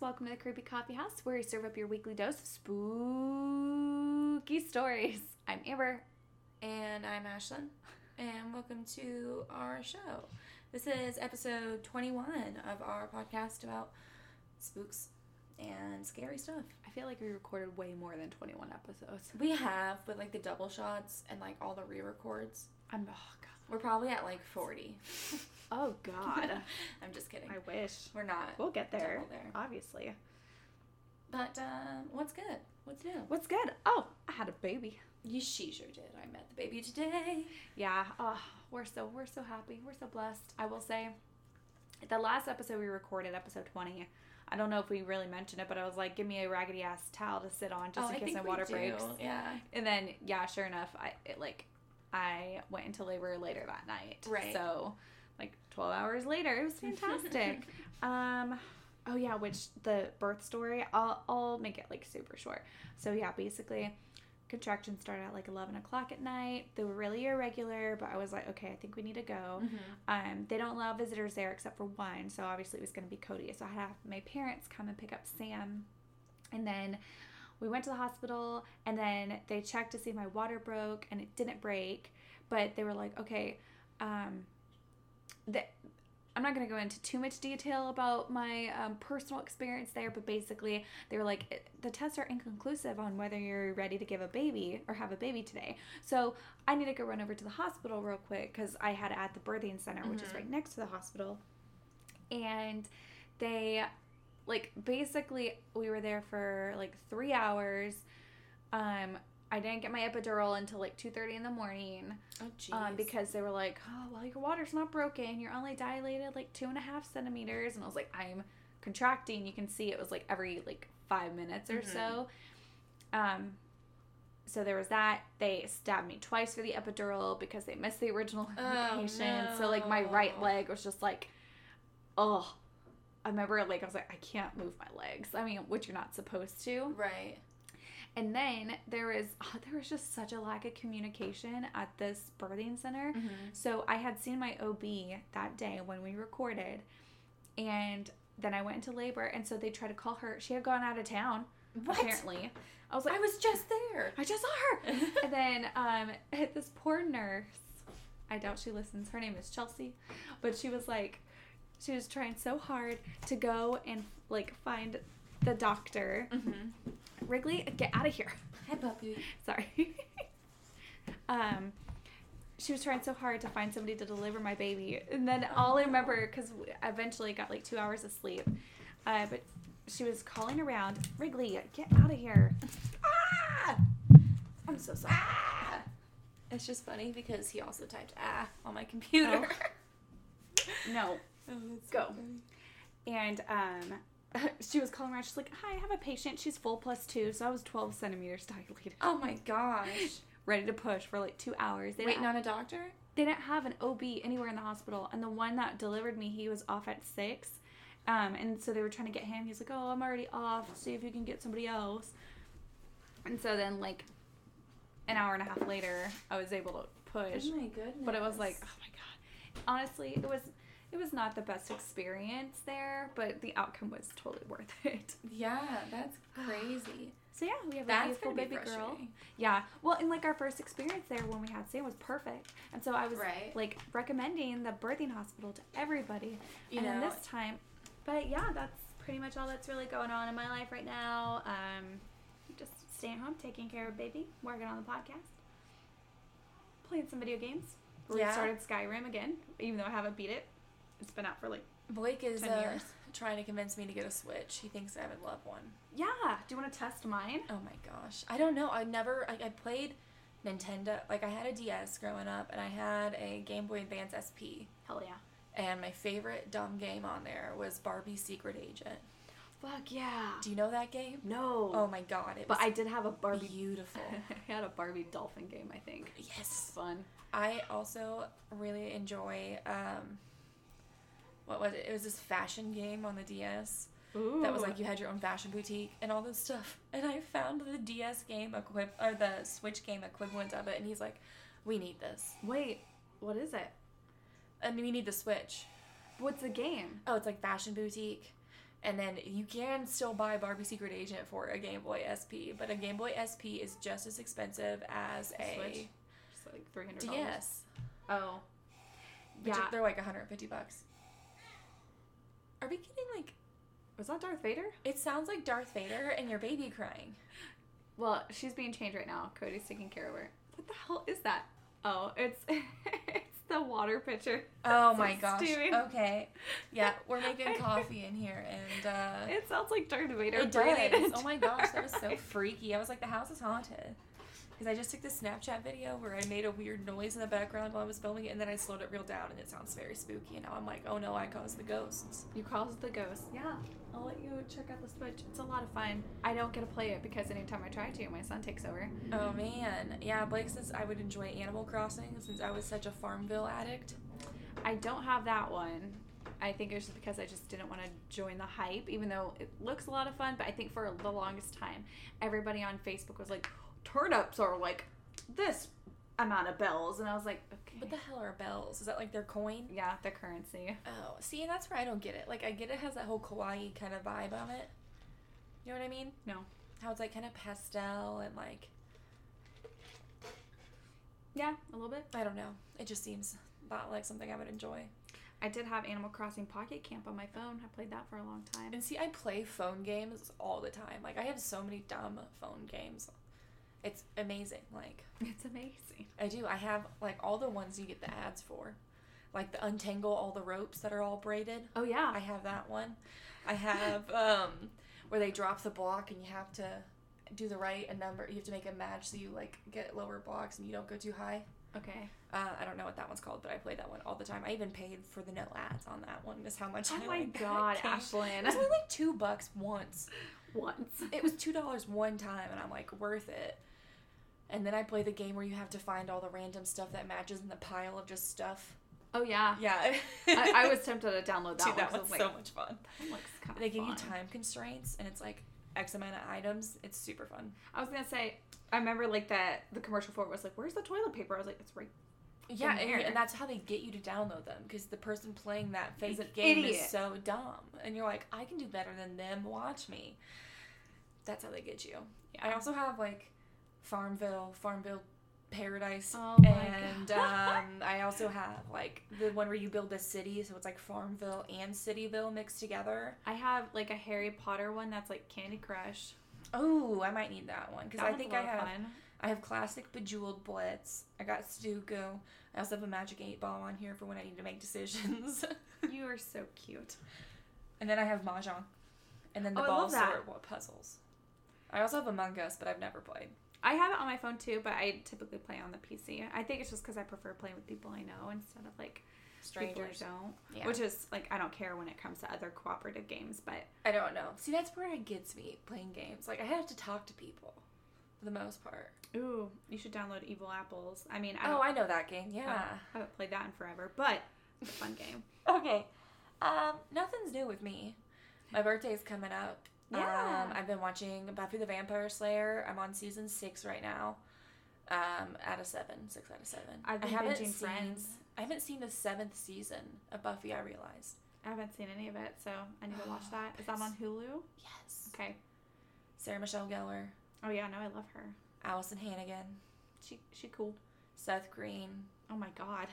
Welcome to the Creepy Coffee House, where we serve up your weekly dose of spooky stories. I'm Amber. And I'm Ashlyn, and welcome to our show. This is episode 21 of our podcast about spooks and scary stuff. I feel like we recorded way more than 21 episodes. We have, with like the double shots and like all the re records, I'm, oh, God. We're probably at like 40. Oh, God. I'm just kidding. I wish. We're not. We'll get there, there. obviously. But um, what's good? What's new? What's good? Oh, I had a baby. You, she sure did. I met the baby today. Yeah. Oh, we're so we're so happy. We're so blessed. I will say, the last episode we recorded, episode 20. I don't know if we really mentioned it, but I was like, give me a raggedy ass towel to sit on just oh, in I case my water do. breaks. Yeah. And then, yeah, sure enough, I it, like I went into labor later that night. Right. So, like twelve hours later, it was fantastic. um, oh yeah, which the birth story, I'll I'll make it like super short. So yeah, basically, contractions started at like eleven o'clock at night. They were really irregular, but I was like, okay, I think we need to go. Um, they don't allow visitors there except for one, so obviously it was going to be Cody. So I had to have my parents come and pick up Sam, and then we went to the hospital, and then they checked to see if my water broke, and it didn't break, but they were like, okay, um, that. I'm not going to go into too much detail about my um, personal experience there, but basically, they were like, "Eh, the tests are inconclusive on whether you're ready to give a baby or have a baby today. So I need to go run over to the hospital real quick because I had at the birthing center, which is Mhm. right next to the hospital. And they, like, basically, we were there for like three hours. Um, I didn't get my epidural until like two thirty in the morning Oh, jeez. um, because they were like, oh, well, your water's not broken. You're only dilated like two and a half centimeters. And I was like, I'm contracting. You can see it was like every like five minutes or Mhm. so. Um, so there was that. They stabbed me twice for the epidural because they missed the original Oh, indication. So like my right leg was just like, oh. I remember like I was like I can't move my legs. I mean, which you're not supposed to. right. And then there was oh, there was just such a lack of communication at this birthing center. Mm-hmm. So I had seen my OB that day when we recorded, and then I went into labor, and so they tried to call her. She had gone out of town What? apparently. I was like, I was just there. I just saw her. and then um, this poor nurse, I doubt she listens. Her name is Chelsea, but she was like, she was trying so hard to go and like find the doctor. mm-hmm. Wrigley, get out of here. Hi, puppy. Sorry. um, she was trying so hard to find somebody to deliver my baby, and then all I remember because eventually got like two hours of sleep, uh, but she was calling around. Wrigley, get out of here. Ah! I'm so sorry. Ah! It's just funny because he also typed ah on my computer. No. Oh, Go. so. And um, she was calling around. She's like, "Hi, I have a patient. She's full plus two, so I was twelve centimeters dilated, Oh my gosh. ready to push for like two hours. They Waiting didn't, on a doctor? they didn't have an OB anywhere in the hospital, and the one that delivered me, he was off at six, um, and so they were trying to get him. He's like, "Oh, I'm already off. See if you can get somebody else." And so then, like, an hour and a half later, I was able to push. Oh my goodness. but it was like oh my god honestly it was it was not the best experience there but the outcome was totally worth it. Yeah, that's crazy. so yeah we have a That's beautiful gonna be baby girl. yeah well and like our first experience there when we had sam was perfect. And so i was Right. like recommending the birthing hospital to everybody. You and then know, this time but yeah that's pretty much all that's really going on in my life right now. Um just staying home taking care of baby working on the podcast playing some video games. We Yeah. started skyrim again even though i haven't beat it it's been out for like Blake is 10 uh, trying to convince me to get a Switch. He thinks I would love one. yeah do you want to test mine Oh my gosh. I don't know. I never, I, I played Nintendo. Like, I had a DS growing up, and I had a Game Boy Advance SP. hell yeah And my favorite dumb game on there was Barbie Secret Agent. fuck yeah Do you know that game? no Oh my god. It but i did have a barbie beautiful. i had a barbie dolphin game i think yes. fun I also really enjoy, um, what was it? It was this fashion game on the DS. Ooh. that was like you had your own fashion boutique and all this stuff. And I found the DS game equip or the Switch game equivalent of it, and he's like, "We need this, wait what is it and we need the Switch." what's the game Oh, it's like fashion boutique. And then you can still buy Barbie Secret Agent for a Game Boy SP, but a Game Boy SP is just as expensive as a Switch? Just like three hundred. DS. Oh. Which Yeah. they're like 150 bucks. Are we getting like? Was that Darth Vader? It sounds like Darth Vader and your baby crying. Well, she's being changed right now. Cody's taking care of her. What the hell is that? Oh, it's it's the water pitcher. Oh my gosh. stewing. Okay. Yeah, we're making coffee in here, and uh, It sounds like Darth Vader. It does. Oh my gosh, that was so freaky. I was like, the house is haunted. Because I just took this Snapchat video where I made a weird noise in the background while I was filming it, and then I slowed it real down, and it sounds very spooky. And now I'm like, oh no, I caused the ghosts. You caused the ghost. Yeah. I'll let you check out the Switch. It's a lot of fun. I don't get to play it because anytime I try to, my son takes over. Oh man, yeah. Blake says I would enjoy Animal Crossing since I was such a Farmville addict. I don't have that one. I think it was just because I just didn't want to join the hype, even though it looks a lot of fun. But I think for the longest time, everybody on Facebook was like, turnips are like this amount of bells. And I was like, okay. What the hell are bells? Is that like their coin? yeah, the currency. Oh, see, and that's where I don't get it. Like, I get it has that whole kawaii kind of vibe on it. You know what I mean? No. How it's like kind of pastel and like Yeah, a little bit. I don't know. It just seems not like something I would enjoy. I did have Animal Crossing Pocket Camp on my phone. I played that for a long time. And see, I play phone games all the time. Like, I have so many dumb phone games. It's amazing. Like, It's amazing. I do. I have like all the ones you get the ads for, like the untangle all the ropes that are all braided. Oh yeah. I have that one. I have um, where they drop the block and you have to do the right a number. You have to make a match so you like get lower blocks and you don't go too high. okay. Uh, I don't know what that one's called, but I play that one all the time. I even paid for the no ads on that one. Is how much. Oh I my like god. Ashlyn. It was only like two bucks once. Once. It was two dollars one time, and I'm like worth it. And then I play the game where you have to find all the random stuff that matches in the pile of just stuff. Oh yeah. Yeah, I, I was tempted to download that Dude, one. that 'cause I one's was so much fun. that looks kind of They give you time constraints, and it's like X amount of items. It's super fun. I was gonna say, I remember like that the commercial for it was like, "Where's the toilet paper?" I was like, "It's right." Yeah, and, and that's how they get you to download them because the person playing that fake game idiot. is so dumb, and you're like, I can do better than them. Watch me. That's how they get you. I also have like Farmville, Farmville Paradise, Oh my and God. um, I also have like the one where you build a city, so it's like Farmville and Cityville mixed together. I have like a Harry Potter one that's like Candy Crush. Oh, I might need that one because I think I have. fun. I have classic Bejeweled Blitz. I got Sudoku. I also have a Magic 8 Ball on here for when I need to make decisions. You are so cute. and then I have Mahjong. And then the Oh, ball sort what puzzles. I also have Among Us, but I've never played. I have it on my phone too, but I typically play on the PC. I think it's just because I prefer playing with people I know instead of like people Strangers. I don't. Yeah. Which is like I don't care when it comes to other cooperative games, but I don't know. See, that's where it gets me playing games. Like, I have to talk to people for the most part. ooh, you should download Evil Apples. I mean, I Oh, I know that game. Yeah. I haven't played that in forever, but it's a fun game. Okay. Um, nothing's new with me. My birthday's coming up. Yeah. Um, I've been watching Buffy the Vampire Slayer. I'm on season six right now. Um, out of seven, six out of seven. I've been I haven't seen. Friends. I haven't seen the seventh season of Buffy. I realized. I haven't seen any of it, so I need to watch that. Is that on Hulu? Yes. Okay. Sarah Michelle Gellar, Oh yeah, no, I love her. Alyson Hannigan, She she cool. Seth Green. Oh my god.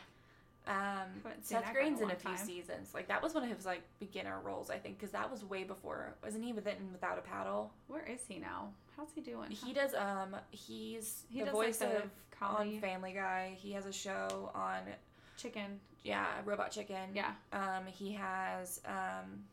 Um, Seth that in a Green's in a few time. seasons. Like that was one of his like beginner roles, I think, because that was way before. Wasn't he with it in Without a Paddle? Where is he now? How's he doing? He does. Um, he's He the does, voice like, the of comedy. on Family Guy. He has a show on Chicken. yeah Robot Chicken. Yeah. Um, he has um,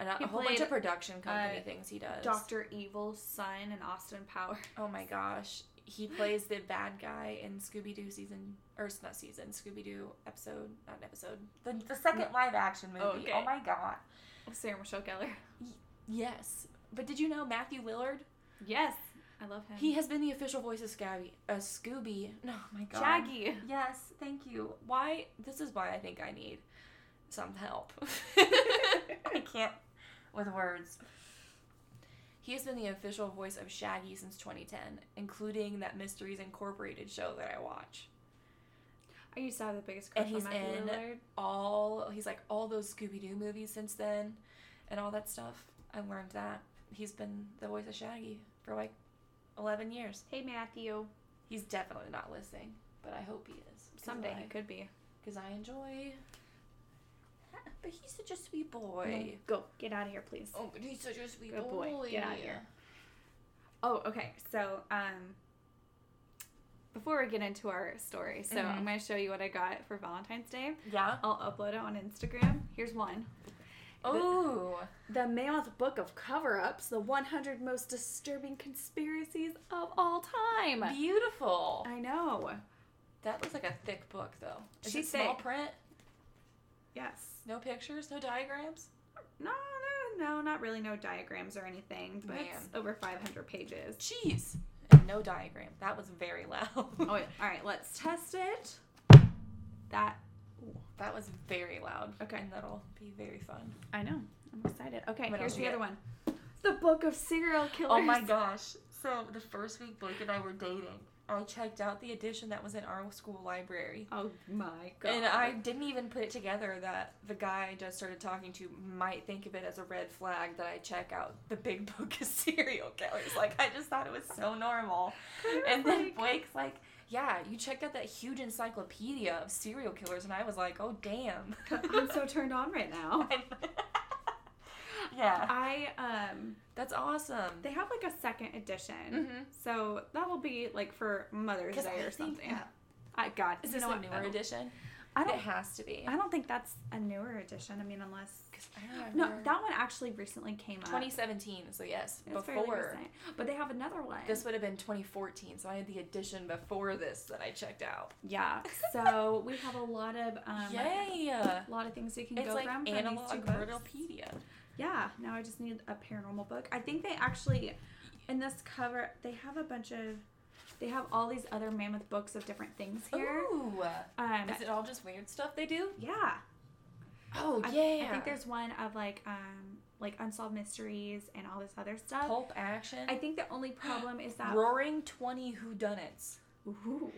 a, He a whole bunch of production company uh, things he does. Doctor Evil's son and Austin Power. Oh my gosh, he plays the bad guy in Scooby Doo season or it's not season Scooby Doo episode not episode the the second live action movie. Okay. Oh my god. Sarah Michelle Gellar. Yes, but did you know Matthew Lillard? Yes, I love him. He has been the official voice of Scabby, uh, Scooby. No, oh my god. Shaggy. Yes, thank you. Why? This is why I think I need some help. I can't with words. He has been the official voice of Shaggy since 2010, including that Mysteries Incorporated show that I watch. I used to have the biggest crush And on he's Matthew in- Lillard. All he's like all those Scooby Doo movies since then, and all that stuff. I learned that he's been the voice of Shaggy for like 11 years. Hey, Matthew. He's definitely not listening, but I hope he is. Someday he could be. Because I enjoy. But he's such a sweet boy. Go. Get out of here, please. Oh, but he's such a sweet Good boy. boy. Get out of here. Oh, okay. So, um, before we get into our story, so Mhm. I'm going to show you what I got for Valentine's Day. Yeah. I'll upload it on Instagram. Here's one. Oh. The Mammoth Book of Cover Ups, the 100 most disturbing conspiracies of all time. Beautiful. I know. That looks like a thick book, though. Is She's it small thick. print? Yes. No pictures? No diagrams? No, no, no, not really no diagrams or anything, but it's over 500 pages. Jeez. And no diagram. That was very loud. Oh, wait. All right, let's test it. That, That was very loud. Okay. And that'll be very fun. I know. I'm excited. Okay, What here's the other got? one. The Book of Serial Killers. Oh my gosh. So the first week Blake and I were dating, I checked out the edition that was in our school library. Oh my god. And I didn't even put it together that the guy I just started talking to might think of it as a red flag that I check out the big book of serial killers. Like, I just thought it was so normal. And then Blake's like, Yeah, you checked out that huge encyclopedia of serial killers. And I was like, Oh, damn. I'm so turned on right now. yeah. I um That's awesome. they have like a second edition. Mhm. So that will be like for Mother's Day I or think something. that- I God, Is you this a what? I newer edition? I don't it has to be. I don't think that's a newer edition. I mean unless 'Cause I remember. No, that one actually recently came up. 2017, so yes, It's before. But they have another one. This would have been 2014, so I had the edition before this that I checked out. Yeah. So we have a lot of um Yay! a lot of things you can It's go like from from these analog two books. Murderpedia. Yeah, now I just need a paranormal book. I think they actually, in this cover, they have a bunch of, they have all these other mammoth books of different things here. Ooh! Um, Is it all just weird stuff they do? yeah. Oh I, yeah! I think there's one of like, um, like unsolved mysteries and all this other stuff. pulp action. I think the only problem is that. Roaring Twenty Whodunits. Ooh.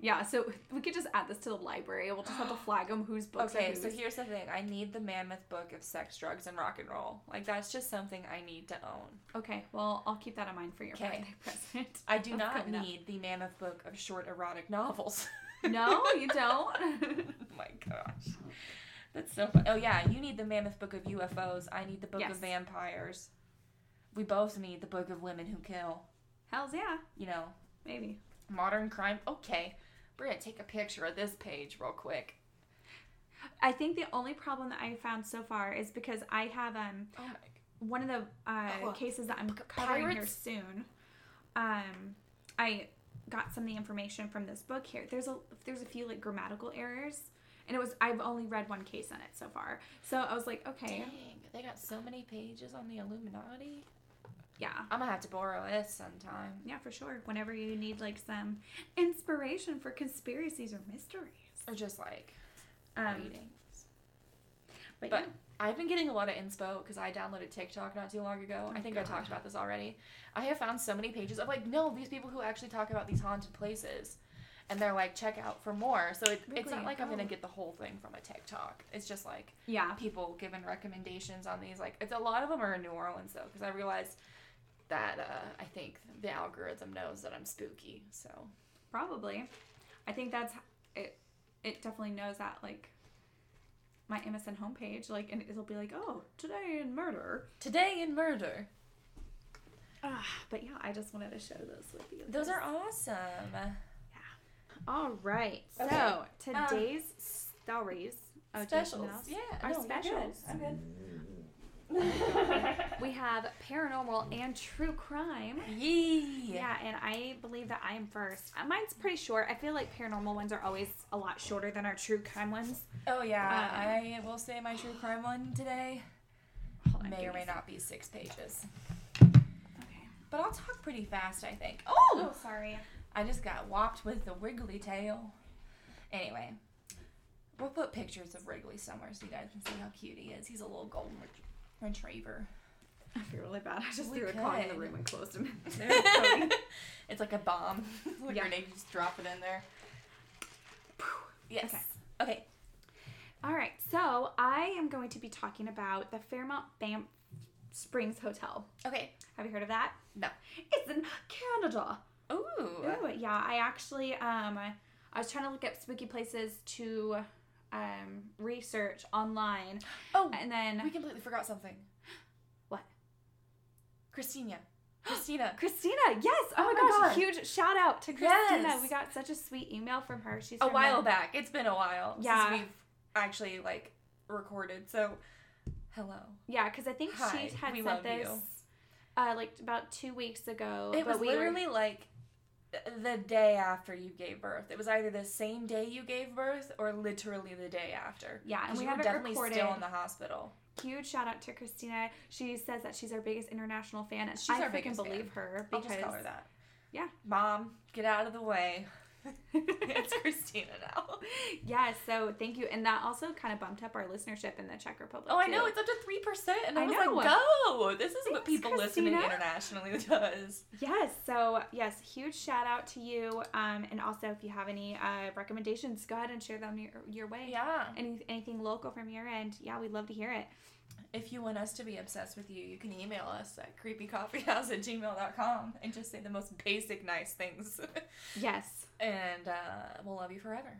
Yeah, so we could just add this to the library. We'll just have to flag them whose books Okay, so here's the thing. I need the Mammoth Book of Sex, Drugs, and Rock and Roll. Like that's just something I need to own. Okay, well, I'll keep that in mind for your birthday present. I do That's not coming up. need the Mammoth Book of Short Erotic Novels. No, you don't. oh my gosh. That's so fun. Oh yeah, you need the Mammoth Book of UFOs. I need the Book Yes. of Vampires. We both need the Book of Women Who Kill. Hells yeah, You know, maybe. Modern crime. Okay, we're gonna take a picture of this page real quick. I think the only problem that I found so far is because I have um Oh one of the uh, Oh, cases that I'm covering here soon. Um, I got some of the information from this book here. There's a there's a few like grammatical errors, and it was I've only read one case on it so far. So I was like, okay, Dang, they got so many pages on the Illuminati. Yeah, I'm gonna have to borrow this sometime. yeah, for sure. Whenever you need like some inspiration for conspiracies or mysteries. Or just like Um, readings. but, But yeah. I've been getting a lot of inspo because I downloaded TikTok not too long ago. I Oh, think I talked about this already. I have found so many pages of like, no, these people who actually talk about these haunted places. And they're like, check out for more. So it, it's not like I'm gonna Oh. get the whole thing from a TikTok. It's just like yeah, people giving recommendations on these. Like, it's a lot of them are in New Orleans though, because I realized that uh, I think the algorithm knows that I'm spooky. So Probably. I think that's it. It definitely knows that like my MSN homepage, like, and it'll be like, oh, today in murder. today in murder, Ah, but yeah, I just wanted to share those with you. those are awesome. Yeah. All right. So Okay, um, today's stories. Oh, do you have something Specials, yeah. Our no, you're good. specials. I'm good. We have paranormal and true crime. Yeah. Yeah, and I believe that I am first. Uh, Mine's pretty short. I feel like paranormal ones are always a lot shorter than our true crime ones. Oh yeah. Um, I will say my true crime one today on, may or may not be six pages. Okay. but I'll talk pretty fast. I think. Oh, Oh, sorry. I just got whopped with the wiggly tail. Anyway, we'll put pictures of Wrigley somewhere so you guys can see how cute he is. He's a little golden retriever. I feel really bad. I just We threw a coin in the room and closed him. It's like a bomb. like Yeah. grenade, just drop it in there. Yes. Okay. Okay. All right, so I am going to be talking about the Fairmont Banff Springs Hotel. Okay. Have you heard of that? No. It's in Canada. Ooh. Ooh, yeah, I actually um I was trying to look up spooky places to um research online Oh, and then we completely forgot something. What? Christina. Christina. Christina, yes. Oh, Oh my gosh, God. huge shout out to Christina. Yes. We got such a sweet email from her. She's a while back. It's been a while Yeah. since we've actually like recorded. So, hello. Yeah, because I think Hi, she had we sent this uh like about two weeks ago. It but was we were- literally like the day after you gave birth. It was either the same day you gave birth or literally the day after. Yeah, and we have were it definitely recorded. still in the hospital. huge shout out to Christina. She says that she's our biggest international fan, and She's I our freaking believe fan. her I'll because just call her that. Yeah. Mom, get out of the way. it's Christina now. yeah, so thank you, and that also kind of bumped up our listenership in the Czech Republic. Oh, I too. know it's up to three percent, and I, I was know. like, "Go! This is what Thanks, people listening internationally does." Yes, so yes, huge shout out to you. Um, and also if you have any uh recommendations, go ahead and share them your, your way. Yeah. Any anything local from your end, yeah, we'd love to hear it. If you want us to be obsessed with you, you can email us at creepycoffeehouse at gmail.com and just say the most basic nice things. Yes, and uh, we'll love you forever.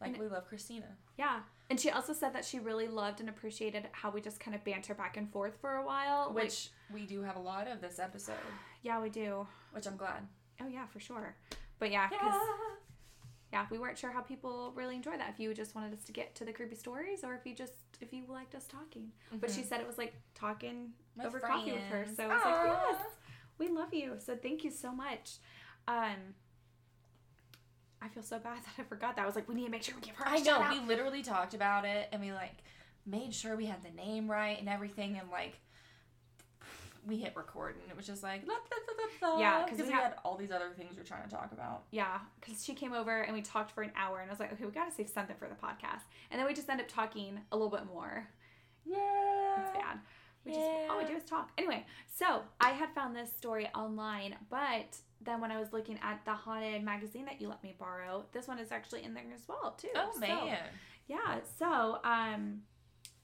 Like And- we love Christina. yeah. And she also said that she really loved and appreciated how we just kind of banter back and forth for a while. like- Which we do have a lot of this episode, yeah, we do. which I'm glad. Oh yeah, for sure. But yeah, because yeah, we weren't sure how people really enjoy that. If you just wanted us to get to the creepy stories, or if you just if you liked us talking. But she said it was like talking With over coffee with her. So I was like, yes, we love you. So thank you so much. Um, I feel so bad that I forgot that. I was like, we need to make sure we give her. a I know. We literally talked about it and we like made sure we had the name right and everything and like we hit record and it was just like Yeah, 'cause because we we, have- had all these other things we are trying to talk about. Yeah, because she came over and we talked for an hour, and I was like, okay, we got to save something for the podcast. And then we just end up talking a little bit more. Yeah. It's bad. We just all we do is talk. Anyway, so I had found this story online, but then when I was looking at the haunted magazine that you let me borrow, this one is actually in there as well too. Oh So, man. yeah. So um,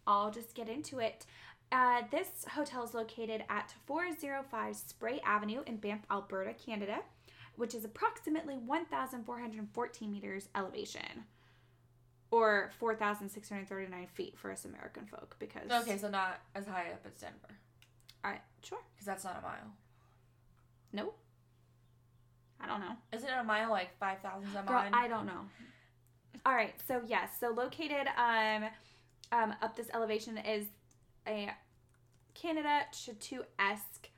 I'll just get into it. Uh, this hotel is located at 405 Spray Avenue in Banff, Alberta, Canada, which is approximately 1,414 meters elevation, or 4,639 feet for us American folk. Because Okay, so not as high up as Denver all right, sure. because that's not a mile. Nope. I don't know. Isn't it a mile like five thousand some Girl, odd? I don't know. All right, so yes, so located um, um, up this elevation is a Canada Chateau-esque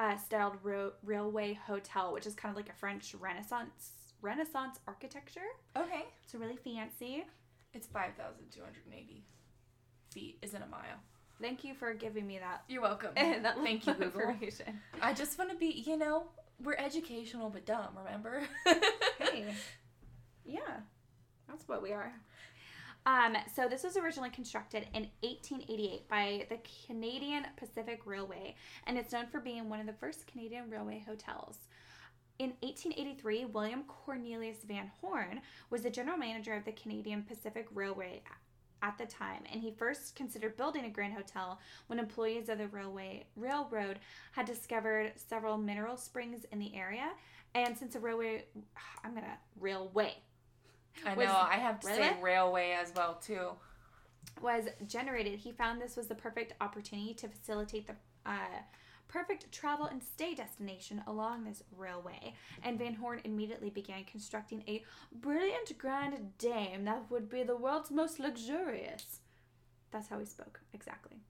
uh, styled ro- railway hotel, which is kind of like a French Renaissance Renaissance architecture. Okay. It's really fancy. It's five thousand two hundred and eighty feet. Isn't a mile. Thank you for giving me that. You're welcome. that Thank you, Google. I just want to be, you know, we're educational but dumb. Remember? Hey, yeah, that's what we are. Um, so this was originally constructed in 1888 by the Canadian Pacific Railway, and it's known for being one of the first Canadian railway hotels. In 1883, William Cornelius Van Horne was the general manager of the Canadian Pacific Railway at the time, and he first considered building a grand hotel when employees of the railway railroad had discovered several mineral springs in the area. And since the railway, I'm gonna railway I know. I have to say Railway? railway as well too. was generated, he found this was the perfect opportunity to facilitate the uh, perfect travel and stay destination along this railway. And Van Horne immediately began constructing a brilliant grand dame that would be the world's most luxurious. That's how he spoke, exactly.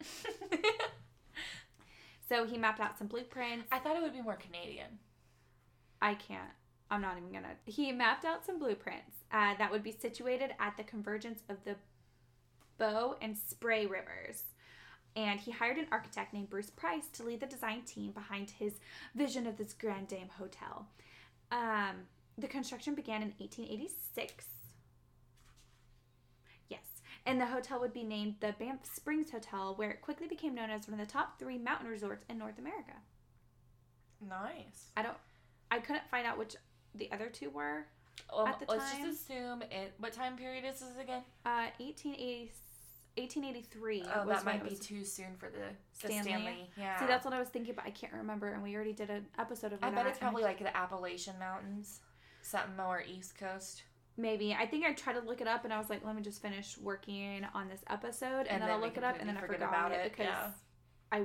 So he mapped out some blueprints. I thought it would be more Canadian. I can't. I'm not even gonna. He mapped out some blueprints uh, that would be situated at the convergence of the Bow and Spray rivers. And he hired an architect named Bruce Price to lead the design team behind his vision of this Grand Dame Hotel. Um, the construction began in 1886. Yes, and the hotel would be named the Banff Springs Hotel, where it quickly became known as one of the top three mountain resorts in North America. Nice. I don't. I couldn't find out which the other two were. Um, At the let's time- just assume it. What time period is this again? Uh, 1886 1883. Oh, that might be too soon for the the Stanley. Stanley. Yeah. See, that's what I was thinking, but I can't remember, and we already did an episode of that. I bet it's probably like the Appalachian Mountains, something more East Coast. Maybe. I think I tried to look it up and I was like, let me just finish working on this episode and, And then, then I'll look it up and then I forgot about it it, because yeah. I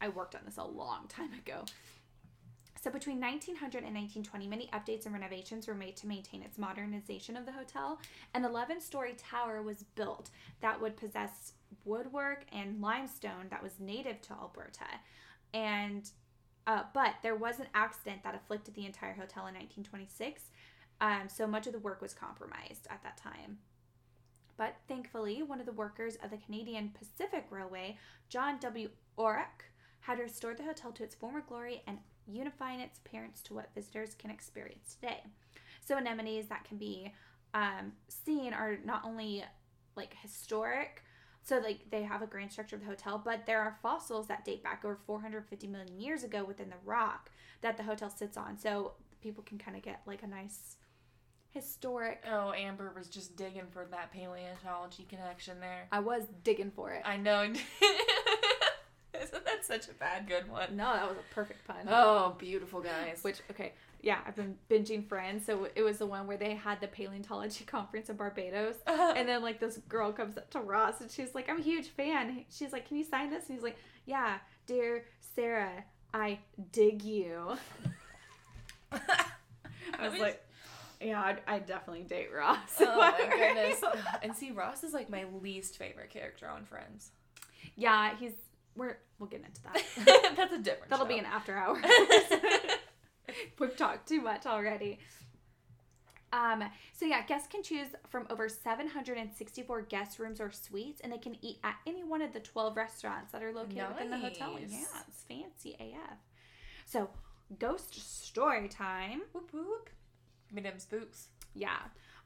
I worked on this a long time ago. So between 1900 and 1920, many updates and renovations were made to maintain its modernization of the hotel. An 11-story tower was built that would possess woodwork and limestone that was native to Alberta. And uh, but there was an accident that afflicted the entire hotel in 1926. Um, so much of the work was compromised at that time. But thankfully, one of the workers of the Canadian Pacific Railway, John W. Orrock, had restored the hotel to its former glory and unifying its appearance to what visitors can experience today. So anemones that can be um, seen are not only like historic, so like they have a grand structure of the hotel, but there are fossils that date back over 450 million years ago within the rock that the hotel sits on. So people can kind of get like a nice historic. Oh, Amber was just digging for that paleontology connection there. I was digging for it. I know. Isn't that such a bad good one? No, that was a perfect pun. Oh, beautiful guys. Which okay, yeah, I've been binging Friends, so it was the one where they had the paleontology conference in Barbados, uh-huh. and then like this girl comes up to Ross and she's like, "I'm a huge fan." She's like, "Can you sign this?" And he's like, "Yeah, dear Sarah, I dig you." I was like, "Yeah, I'd, I'd definitely date Ross." oh my goodness. And see, Ross is like my least favorite character on Friends. yeah, he's we're we'll get into that. That's a different. That'll be an after hour. We've talked too much already. Um, so yeah, guests can choose from over 764 guest rooms or suites, and they can eat at any one of the 12 restaurants that are located within the hotel. Nice. Yeah, it's fancy AF. So, ghost story time. Whoop whoop. Give me them spooks. Yeah.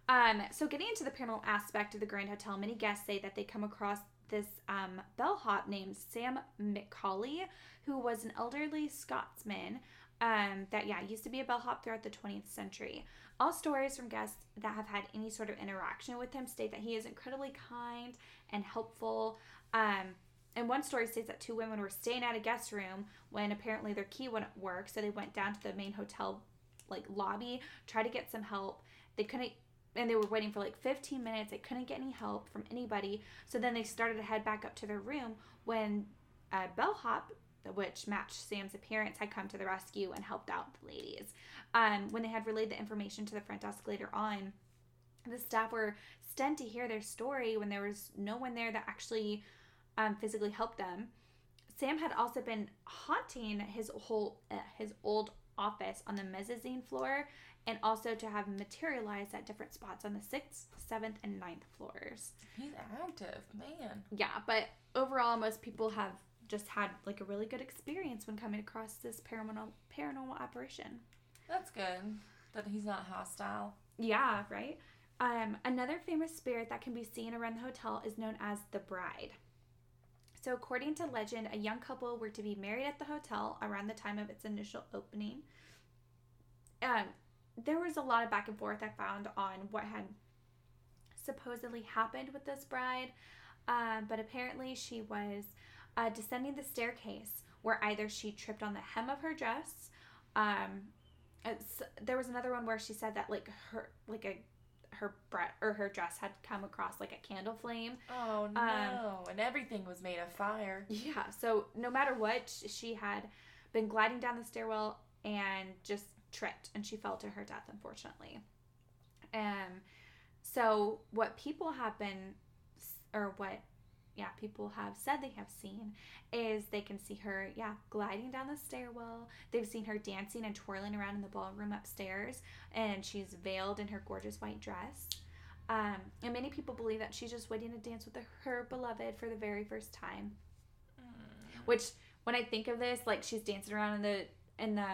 Um, so getting into the paranormal aspect of the Grand Hotel, many guests say that they come across this um, bellhop named Sam McCauley, who was an elderly Scotsman um, that, yeah, used to be a bellhop throughout the 20th century. All stories from guests that have had any sort of interaction with him state that he is incredibly kind and helpful. Um, and one story states that two women were staying at a guest room when apparently their key wouldn't work, so they went down to the main hotel like lobby, tried to get some help. They couldn't and they were waiting for like 15 minutes. They couldn't get any help from anybody. So then they started to head back up to their room when a bellhop, which matched Sam's appearance, had come to the rescue and helped out the ladies. Um, when they had relayed the information to the front desk later on, the staff were stunned to hear their story when there was no one there that actually um, physically helped them. Sam had also been haunting his whole uh, his old office on the mezzanine floor and also to have materialized at different spots on the sixth, seventh, and ninth floors. He's active, man. Yeah, but overall, most people have just had like a really good experience when coming across this paranormal paranormal apparition. That's good. That he's not hostile. Yeah, right. Um, another famous spirit that can be seen around the hotel is known as the bride. So, according to legend, a young couple were to be married at the hotel around the time of its initial opening. Um, there was a lot of back and forth I found on what had supposedly happened with this bride, um, but apparently she was uh, descending the staircase where either she tripped on the hem of her dress. Um, there was another one where she said that like her like a her or her dress had come across like a candle flame. Oh no! and everything was made of fire. Yeah, so no matter what, she had been gliding down the stairwell and just tripped and she fell to her death, unfortunately. Um, so what people have been, or what, yeah, people have said they have seen is they can see her, yeah, gliding down the stairwell. They've seen her dancing and twirling around in the ballroom upstairs, and she's veiled in her gorgeous white dress. Um, and many people believe that she's just waiting to dance with her beloved for the very first time. Which, when I think of this, like she's dancing around in the in the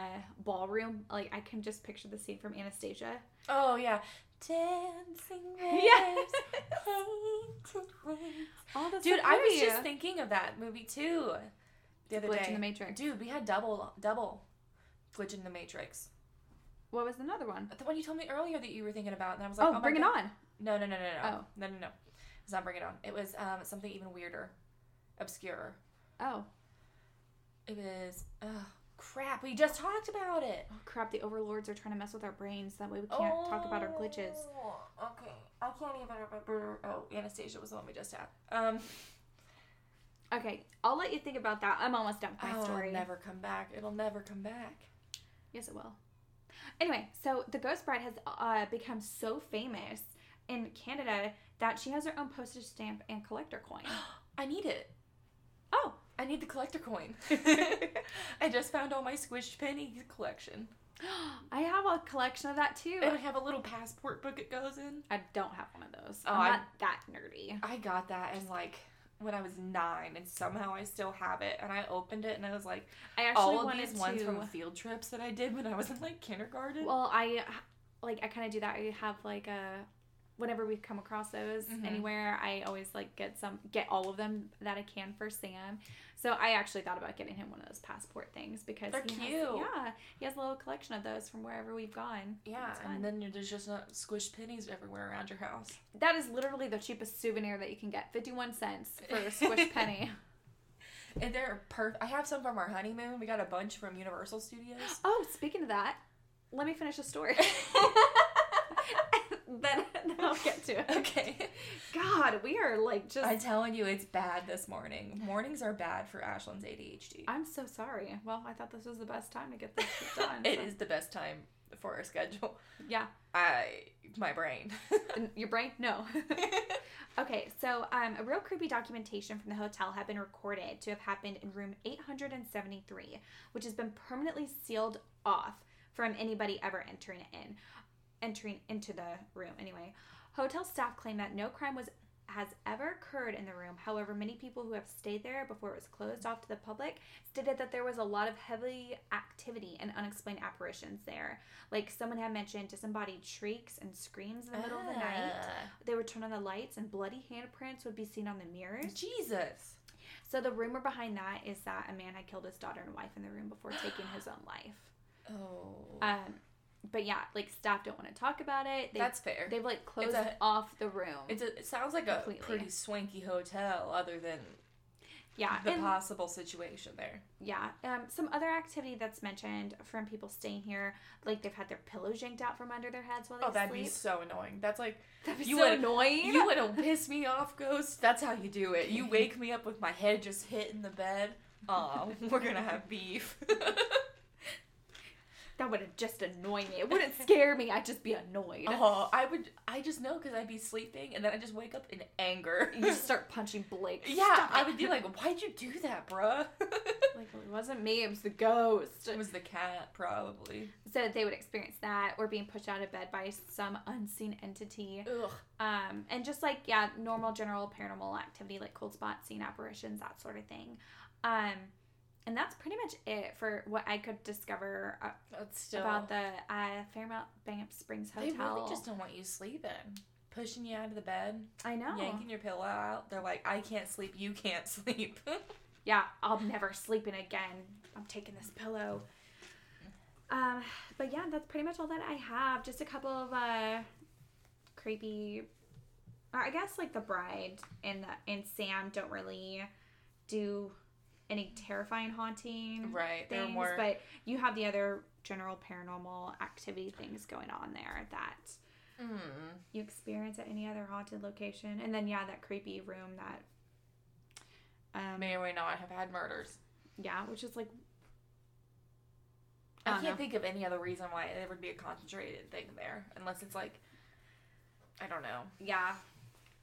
ballroom, like I can just picture the scene from Anastasia. Oh yeah, dancing Yeah. waves, waves. Oh, that's Dude, I was just thinking of that movie too. The other Glitch day. in the Matrix. Dude, we had double double glitch in the Matrix. What was another one? The one you told me earlier that you were thinking about, and I was like, Oh, oh, bring it God. on. No, no, no, no, no, Oh. no, no, no. It's not Bring It On. It was um, something even weirder, obscure. Oh. It was. Oh crap! We just talked about it. oh, crap! The overlords are trying to mess with our brains. That way we can't talk about our glitches. Oh, Okay, I can't even remember. Oh, Anastasia was the one we just had. Um, Okay, I'll let you think about that. I'm almost done with my oh, story. It'll never come back. It'll never come back. Yes, it will. Anyway, so the Ghost Bride has uh, become so famous in Canada that she has her own postage stamp and collector coin. I need it. Oh. I need the collector coin. I just found all my squished penny collection. I have a collection of that too. And I have a little passport book it goes in. I don't have one of those. Oh, I'm I- not that nerdy. I got that in like when I was nine, and somehow I still have it. And I opened it, and I was like, I actually all of wanted these ones to. from field trips that I did when I was in like kindergarten. Well, I like I kind of do that. I have like a whenever we come across those Mhm. anywhere, I always like get some get all of them that I can for Sam. So I actually thought about getting him one of those passport things because They're he cute. Has, yeah, he has a little collection of those from wherever we've gone. yeah, and then there's just not squished pennies everywhere around your house. That is literally the cheapest souvenir that you can get. Fifty one cents for a squish penny. And they're perfect. I have some from our honeymoon. We got a bunch from Universal Studios. Oh, speaking of that, let me finish the story. then, then I'll get to it. okay. God, we are like just. I'm telling you, it's bad this morning. Mornings are bad for Ashlyn's ADHD. I'm so sorry. Well, I thought this was the best time to get this done. It so- is the best time for our schedule. Yeah. I my brain. Your brain? No. okay, so um, a real creepy documentation from the hotel had been recorded to have happened in room 873, which has been permanently sealed off from anybody ever entering it in, entering into the room. Anyway, hotel staff claim that no crime was has ever occurred in the room. However, many people who have stayed there before it was closed off to the public stated that there was a lot of heavy activity and unexplained apparitions there. Like someone had mentioned disembodied shrieks and screams in the middle of the night. Ah, They would turn on the lights and bloody handprints would be seen on the mirrors. Jesus. So the rumor behind that is that a man had killed his daughter and wife in the room before taking his own life. Oh. Um, but yeah, like staff don't want to talk about it. They, That's fair. they've like closed a- off the room. It's a, it sounds like a pretty swanky hotel, other than yeah, the and possible situation there. yeah. Um, some other activity that's mentioned from people staying here, like they've had their pillows yanked out from under their heads while they Oh, that'd sleep. be so annoying. That's like That'd be you so would- annoying. you to piss me off, ghost. That's how you do it. You wake me up with my head just hitting the bed. Oh, we're gonna have beef. that would have just annoy me. It wouldn't scare me. I'd just be annoyed. oh, I would. I just know because I'd be sleeping and then I just wake up in anger. You just start punching Blake. yeah, Stop I would be like, "Why'd you do that, bruh?" Like it wasn't me, it was the ghost. it was the cat, probably. So they would experience that or being pushed out of bed by some unseen entity. Ugh. Um, and just like, yeah, normal general paranormal activity like cold spots, seeing apparitions, that sort of thing. Um, and that's pretty much it for what I could discover uh, still. about the uh, Fairmont Banff Springs Hotel. they really just don't want you sleeping, pushing you out of the bed, I know. yanking your pillow out. They're like, "I can't sleep. You can't sleep." yeah, I'll never sleeping again. I'm taking this pillow. Um, but yeah, that's pretty much all that I have. Just a couple of uh creepy I guess like the bride and the and Sam don't really do any terrifying haunting right. Things, more. but you have the other general paranormal activity things going on there that Mm. you experience at any other haunted location. And then yeah, that creepy room that um may or may not have had murders. yeah, which is like I don't can't know. think of any other reason why there would be a concentrated thing there, unless it's like, I don't know. yeah,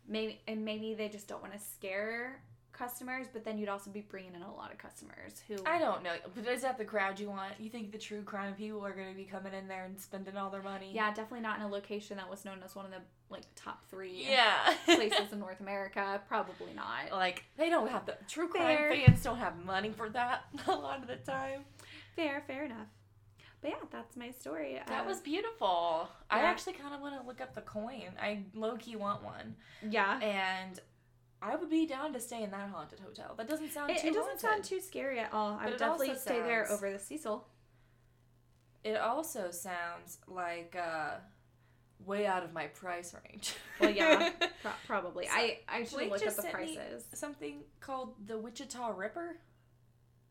maybe and maybe they just don't want to scare customers, but then you'd also be bringing in a lot of customers who I don't know, but is that the crowd you want? You think the true crime people are going to be coming in there and spending all their money? yeah, definitely not in a location that was known as one of the like top three yeah. places in North America. Probably not. like they don't have the true crime Fair. fans don't have money for that a lot of the time. Fair, fair enough. But yeah, that's my story. That Uh, was beautiful. I actually kind of want to look up the coin. I low key want one, yeah. and I would be down to stay in that haunted hotel. That doesn't sound It, too it doesn't haunted. sound too scary at all. I would definitely stay there over the Cecil. It also sounds like uh way out of my price range. Well, yeah, pro- probably. So, I I should Blake look up just the prices. Something called the Wichita Ripper.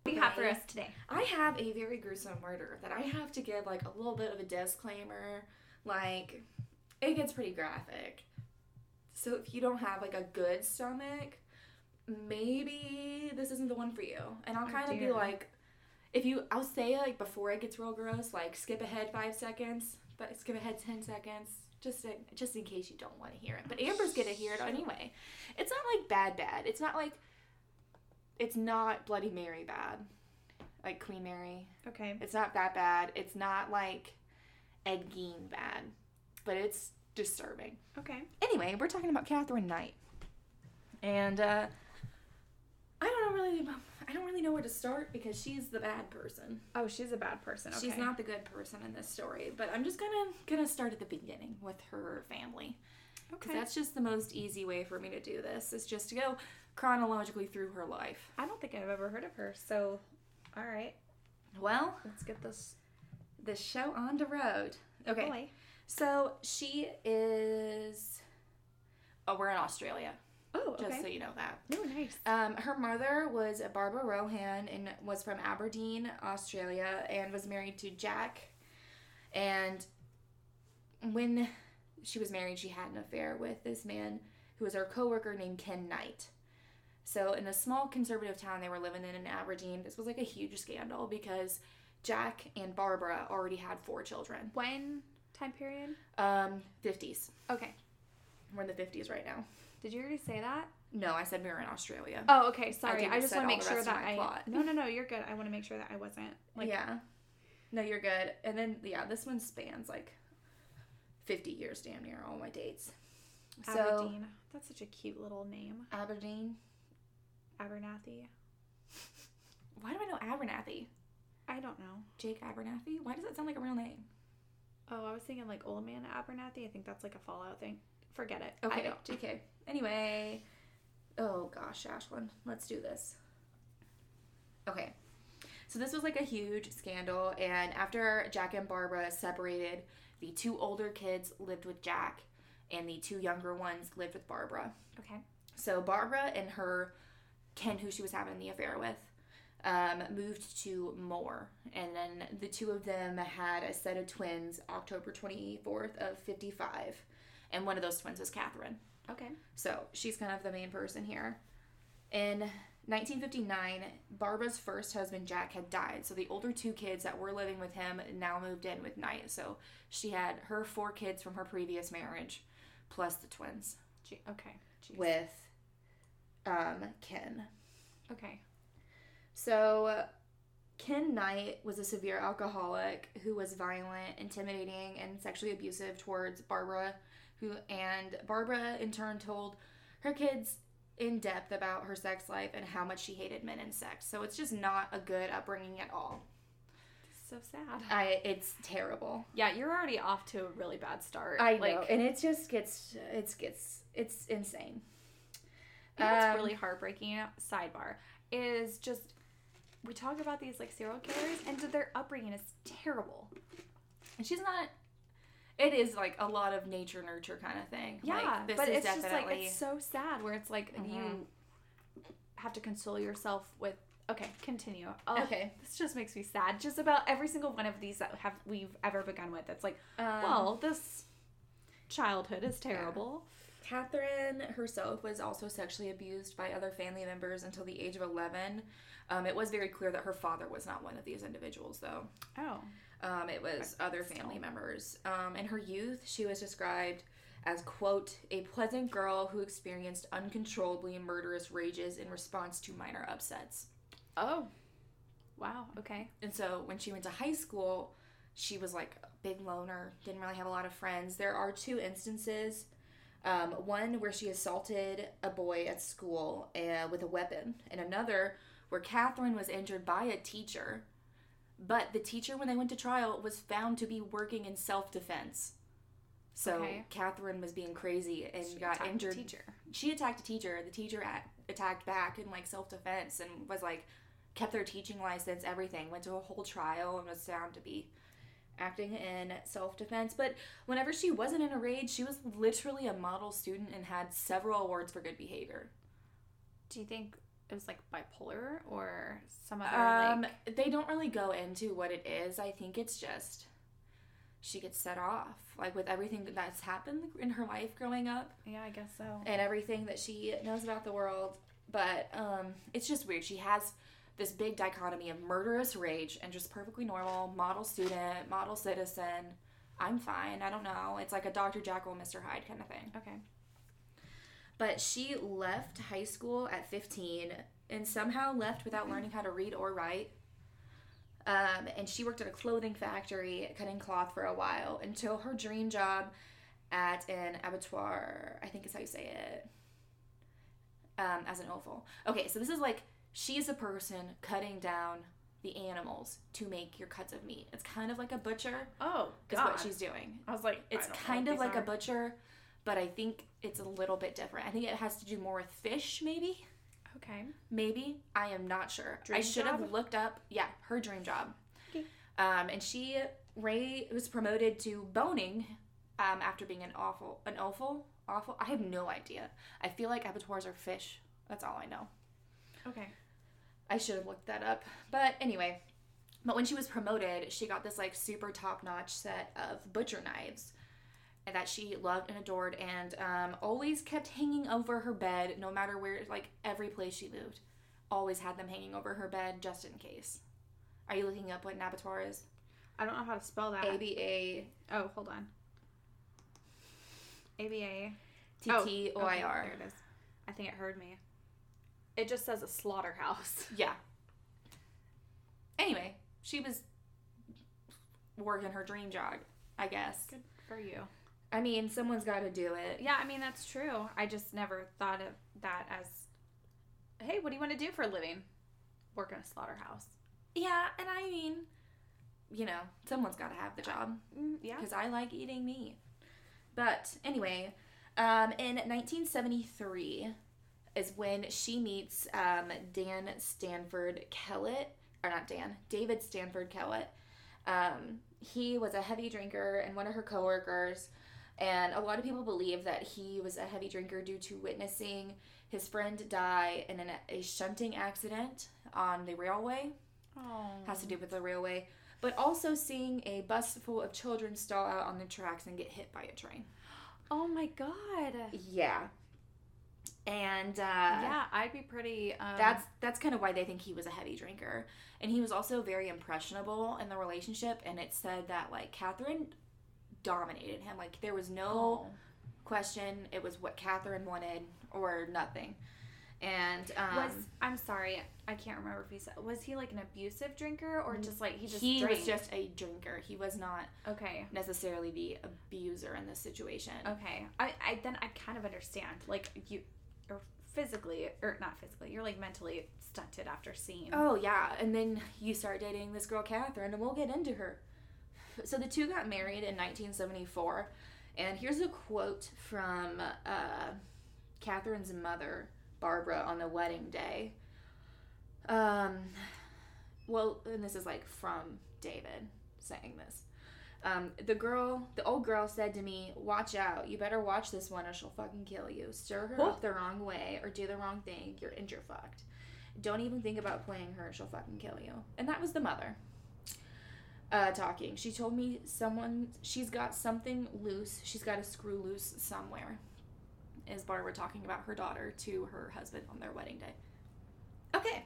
What do you have for us today? I have a very gruesome murder that I have to give like a little bit of a disclaimer. Like, it gets pretty graphic. So if you don't have like a good stomach, maybe this isn't the one for you. And I'll Oh, kind of be like, if you, I'll say like before it gets real gross, like skip ahead five seconds, but skip ahead ten seconds, just in, just in case you don't want to hear it. But Amber's gonna hear it anyway. It's not like bad bad. It's not like, it's not Bloody Mary bad, like Queen Mary. Okay. It's not that bad. It's not like Ed Gein bad, but it's disturbing. Okay. Anyway, we're talking about Katherine Knight, and uh, I don't know really. I don't really know where to start because she's the bad person. Oh, she's a bad person. Okay. She's not the good person in this story. But I'm just gonna gonna start at the beginning with her family Okay. that's just the most easy way for me to do this. Is just to go chronologically through her life. I don't think I've ever heard of her. So, all right, Well, let's get this. this show on the road. Okay. Boy. So she is. Oh, we're in Australia. Oh, Just so you know that. Oh, nice. Um, her mother was Barbara Roughan and was from Aberdeen, Australia, and was married to Jack. And when she was married, she had an affair with this man who was her coworker named Ken Knight. So in a small conservative town they were living in in Aberdeen, this was like a huge scandal because Jack and Barbara already had four children. When time period? Um, 50s. Okay. We're in the 50s right now. Did you already say that? No, I said we were in Australia. Oh, okay. Sorry. didn't I, just want to make sure that I. plot. No, no, no. You're good. I want to make sure that I wasn't like. yeah. No, you're good. And then yeah, this one spans like 50 years damn near all my dates. So Aberdeen. That's such a cute little name. Aberdeen. Abernathy. Why do I know Abernathy? I don't know. Jake Abernathy? Why does that sound like a real name? Oh, I was thinking like Old Man Abernathy. I think that's like a Fallout thing. Forget it. I Okay, don't. JK. Anyway, oh gosh, Ashlyn, let's do this. Okay, so this was like a huge scandal, and after Jack and Barbara separated, the two older kids lived with Jack, and the two younger ones lived with Barbara. Okay. So Barbara and her Ken, who she was having the affair with, um, moved to Moree, and then the two of them had a set of twins, October twenty fourth of fifty five, and one of those twins was Katherine. Okay. So she's kind of the main person here. In 1959, Barbara's first husband Jack had died, so the older two kids that were living with him now moved in with Knight. So she had her four kids from her previous marriage, plus the twins Gee, okay. Jeez. with um, Ken. Okay. So, Ken Knight was a severe alcoholic who was violent, intimidating, and sexually abusive towards Barbara, who and Barbara in turn told her kids in depth about her sex life and how much she hated men and sex. So it's just not a good upbringing at all. So sad. I it's terrible. Yeah, you're already off to a really bad start. I know, and it just gets it's gets it's insane. What's Um, really heartbreaking sidebar is just we talk about these like serial killers and their upbringing is terrible. And she's not. It is like a lot of nature nurture kind of thing. Yeah, like, this but is it's just like it's so sad where it's like Mhm. you have to console yourself with. Okay, continue. Oh, Okay. this just makes me sad. Just about every single one of these that have we've ever begun with. It's like, Um, well, this childhood is terrible. Catherine herself was also sexually abused by other family members until the age of 11. Um, it was very clear that her father was not one of these individuals, though. Oh, Um, it was other family members. Um, in her youth, she was described as, quote, a pleasant girl who experienced uncontrollably murderous rages in response to minor upsets. oh, wow. Okay. And so when she went to high school, she was like a big loner, didn't really have a lot of friends. There are two instances. Um, one where she assaulted a boy at school uh, with a weapon, and another where Katherine was injured by a teacher. But the teacher, when they went to trial, was found to be working in self defense. So Okay. Katherine was being crazy and She got injured. Teacher. She attacked a teacher. The teacher a- attacked back in like self defense and was like kept their teaching license, everything. Went to a whole trial and was found to be acting in self defense. But whenever she wasn't in a rage, she was literally a model student and had several awards for good behavior. Do you think it was like bipolar or some other Um, like? they don't really go into what it is. I think it's just she gets set off, like with everything that's happened in her life growing up Yeah, I guess so. and everything that she knows about the world. But um, it's just weird. She has this big dichotomy of murderous rage and just perfectly normal model student, model citizen. I'm fine. I don't know. It's like a Dr. Jekyll, Mr. Hyde kind of thing. Okay. But she left high school at 15 and somehow left without learning how to read or write. Um, and she worked at a clothing factory cutting cloth for a while until her dream job at an abattoir, I think is how you say it, um, as an offal. Okay, so this is like she's a person cutting down the animals to make your cuts of meat. It's kind of like a butcher, Oh is what she's doing. I was like, It's I don't know kind of like a butcher, but I think it's a little bit different. I think it has to do more with fish, maybe. Okay. Maybe I am not sure. I Dream should have looked up. Yeah, her dream job. Okay. Um, and she Ray was promoted to boning um, after being an awful, an awful, awful. I have no idea. I feel like abattoirs are fish. That's all I know. Okay. I should have looked that up. But anyway, but when she was promoted, she got this like super top notch set of butcher knives that she loved and adored and um, always kept hanging over her bed no matter where, like every place she moved. Always had them hanging over her bed just in case. Are you looking up what an abattoir is? I don't know how to spell that. A B A Oh, hold on. A B A. T T O I R. There it is. I think it heard me. It just says a slaughterhouse. Yeah. Anyway, she was working her dream job, I guess. Good for you. I mean, someone's got to do it. Yeah, I mean that's true. I just never thought of that as, hey, what do you want to do for a living? Work in a slaughterhouse. Yeah, and I mean, you know, someone's got to have the job Mm, yeah. because I like eating meat. But anyway, um, in 1973 is when she meets um, Dan Stanford Kellett, or not Dan, David Stanford Kellett. Um, he was a heavy drinker and one of her coworkers. And a lot of people believe that he was a heavy drinker due to witnessing his friend die in an, a shunting accident on the railway Oh. has to do with the railway, but also seeing a bus full of children stall out on the tracks and get hit by a train. Oh my god. Yeah. And uh, yeah, I'd be pretty. Um, that's that's kind of why they think he was a heavy drinker, and he was also very impressionable in the relationship. And it said that like Katherine dominated him, like there was no oh. question. It was what Katherine wanted or nothing. And um, was I'm sorry, I can't remember if he said was he like an abusive drinker or just like he just he drank? was just a drinker. He was not okay. necessarily the abuser in this situation. Okay, I, I then I kind of understand. Like you, or physically, or not physically, you're like mentally stunted after seeing. Oh yeah, and then you start dating this girl Katherine, and we'll get into her. So the two got married in 1974, and here's a quote from uh, Katherine's mother, Barbara, on the wedding day. Um, well, and this is like from David saying this. Um, the girl, the old girl said to me, Watch out. You better watch this one or she'll fucking kill you. Stir her up the wrong way or do the wrong thing. You're, and you're fucked. Don't even think about playing her. She'll fucking kill you. And that was the mother uh, talking. She told me someone, she's got something loose. She's got a screw loose somewhere. Is Barbara talking about her daughter to her husband on their wedding day? Okay,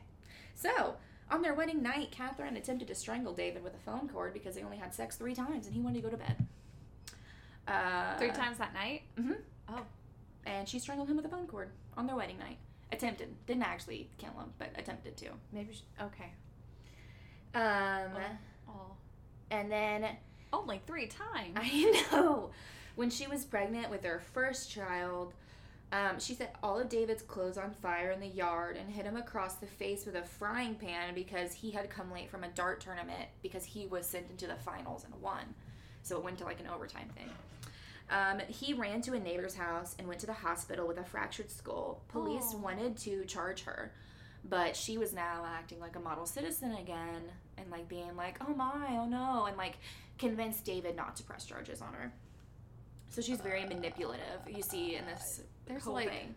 so on their wedding night, Katherine attempted to strangle David with a phone cord because they only had sex three times and he wanted to go to bed. Uh, Three times that night. Mhm. Oh. And she strangled him with a phone cord on their wedding night. Attempted. Didn't actually kill him, but attempted to. Maybe. She, okay. Um, Oh. And then Only three times. I know. When she was pregnant with her first child, um, she set all of David's clothes on fire in the yard and hit him across the face with a frying pan because he had come late from a dart tournament because he was sent into the finals and won. So it went to like an overtime thing. Um, he ran to a neighbor's house and went to the hospital with a fractured skull. Police Aw. wanted to charge her, but she was now acting like a model citizen again and like being like, oh my, oh no, and like convinced David not to press charges on her. So she's very manipulative. You see in this There's whole like thing.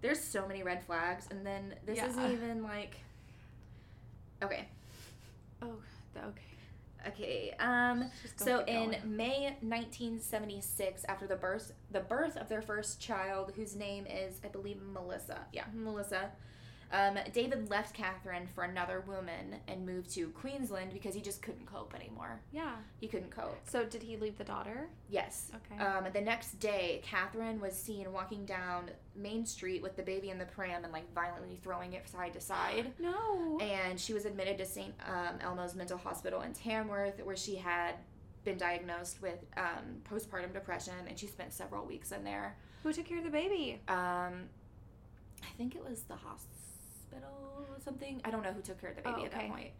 There's so many red flags, and then this Yeah. isn't even like. Okay. oh okay. Okay. Um. So in going. May 1976, after the birth the birth of their first child, whose name is I believe Melissa. Yeah, Melissa. Um, David left Katherine for another woman and moved to Queensland because he just couldn't cope anymore. yeah. He couldn't cope. So did he leave the daughter? Yes. Okay. Um, the next day, Katherine was seen walking down Main Street with the baby in the pram and like violently throwing it side to side. no. And she was admitted to St. Um, Elmo's Mental Hospital in Tamworth, where she had been diagnosed with um, postpartum depression, and she spent several weeks in there. Who took care of the baby? Um, I think it was the hospital or something. I don't know who took care of the baby Oh, at that point.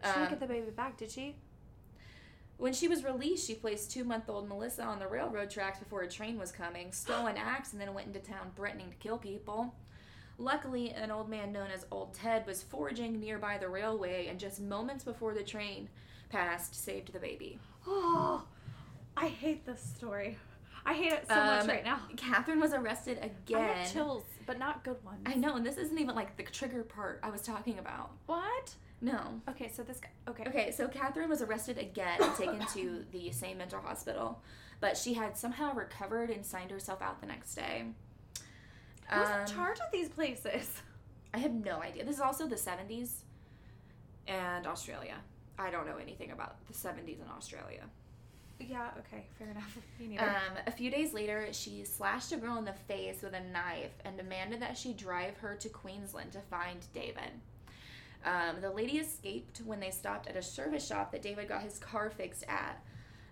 She didn't Um, get the baby back, did she? When she was released, she placed two month old Melissa on the railroad tracks before a train was coming, stole an axe, and then went into town threatening to kill people. Luckily, an old man known as Old Ted was foraging nearby the railway, and just moments before the train passed, saved the baby. Oh, I hate this story. I hate it so much Um, right now. Katherine was arrested I again. have chills, but not good ones. I know, and this isn't even like the trigger part I was talking about. What? No. Okay, so this guy. Okay. Okay, so Katherine was arrested again and taken to the same mental hospital, but she had somehow recovered and signed herself out the next day. Who's Um, in charge of these places? I have no idea. This is also the 70s and Australia. I don't know anything about the 70s in Australia. Yeah. Okay. Fair enough. Um, a few days later, she slashed a girl in the face with a knife and demanded that she drive her to Queensland to find David. Um, the lady escaped when they stopped at a service shop that David got his car fixed at.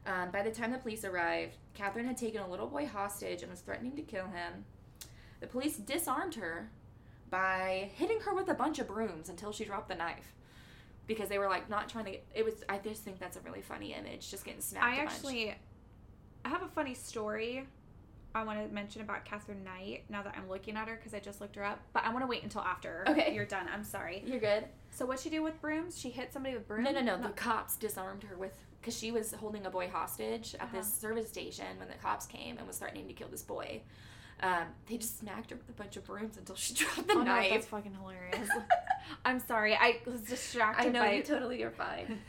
Um, by the time the police arrived, Katherine had taken a little boy hostage and was threatening to kill him. The police disarmed her by hitting her with a bunch of brooms until she dropped the knife. Because they were like not trying to. It was. I just think that's a really funny image, just getting snapped. I actually, I have a funny story. I want to mention about Katherine Knight now that I'm looking at her because I just looked her up. But I want to wait until after Okay. you're done. I'm sorry. You're good. So what she do with brooms? She hit somebody with brooms? No, no, no. The cops disarmed her with because she was holding a boy hostage at this Uh-huh. service station when the cops came and was threatening to kill this boy. Um, they just smacked her with a bunch of brooms until she dropped the oh, no, that's fucking hilarious. I'm sorry. I was distracted I know by. you totally are fine.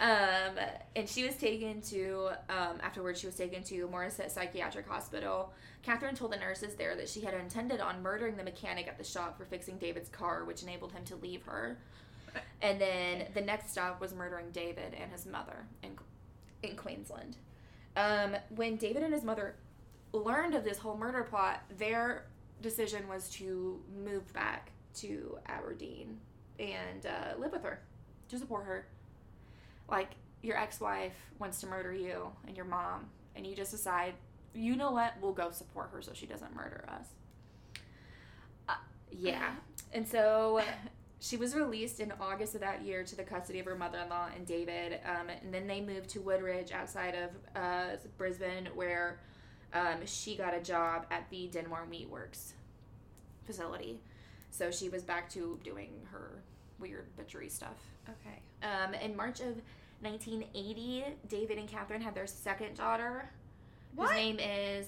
Um, and she was taken to, um, afterwards, she was taken to Morisset Psychiatric Hospital. Katherine told the nurses there that she had intended on murdering the mechanic at the shop for fixing David's car, which enabled him to leave her. And then the next stop was murdering David and his mother in, in Queensland. Um, when David and his mother learned of this whole murder plot, their decision was to move back to Aberdeen and uh, live with her, to support her. Like your ex-wife wants to murder you and your mom and you just decide you know what? We'll go support her so she doesn't murder us. Uh, yeah. And so she was released in august of that year to the custody of her mother-in-law and david um, and then they moved to woodridge outside of uh, brisbane where um, she got a job at the dinmore meatworks facility so she was back to doing her weird butchery stuff okay. um, in March of 1980, David and Katherine had their second daughter. What? Whose name is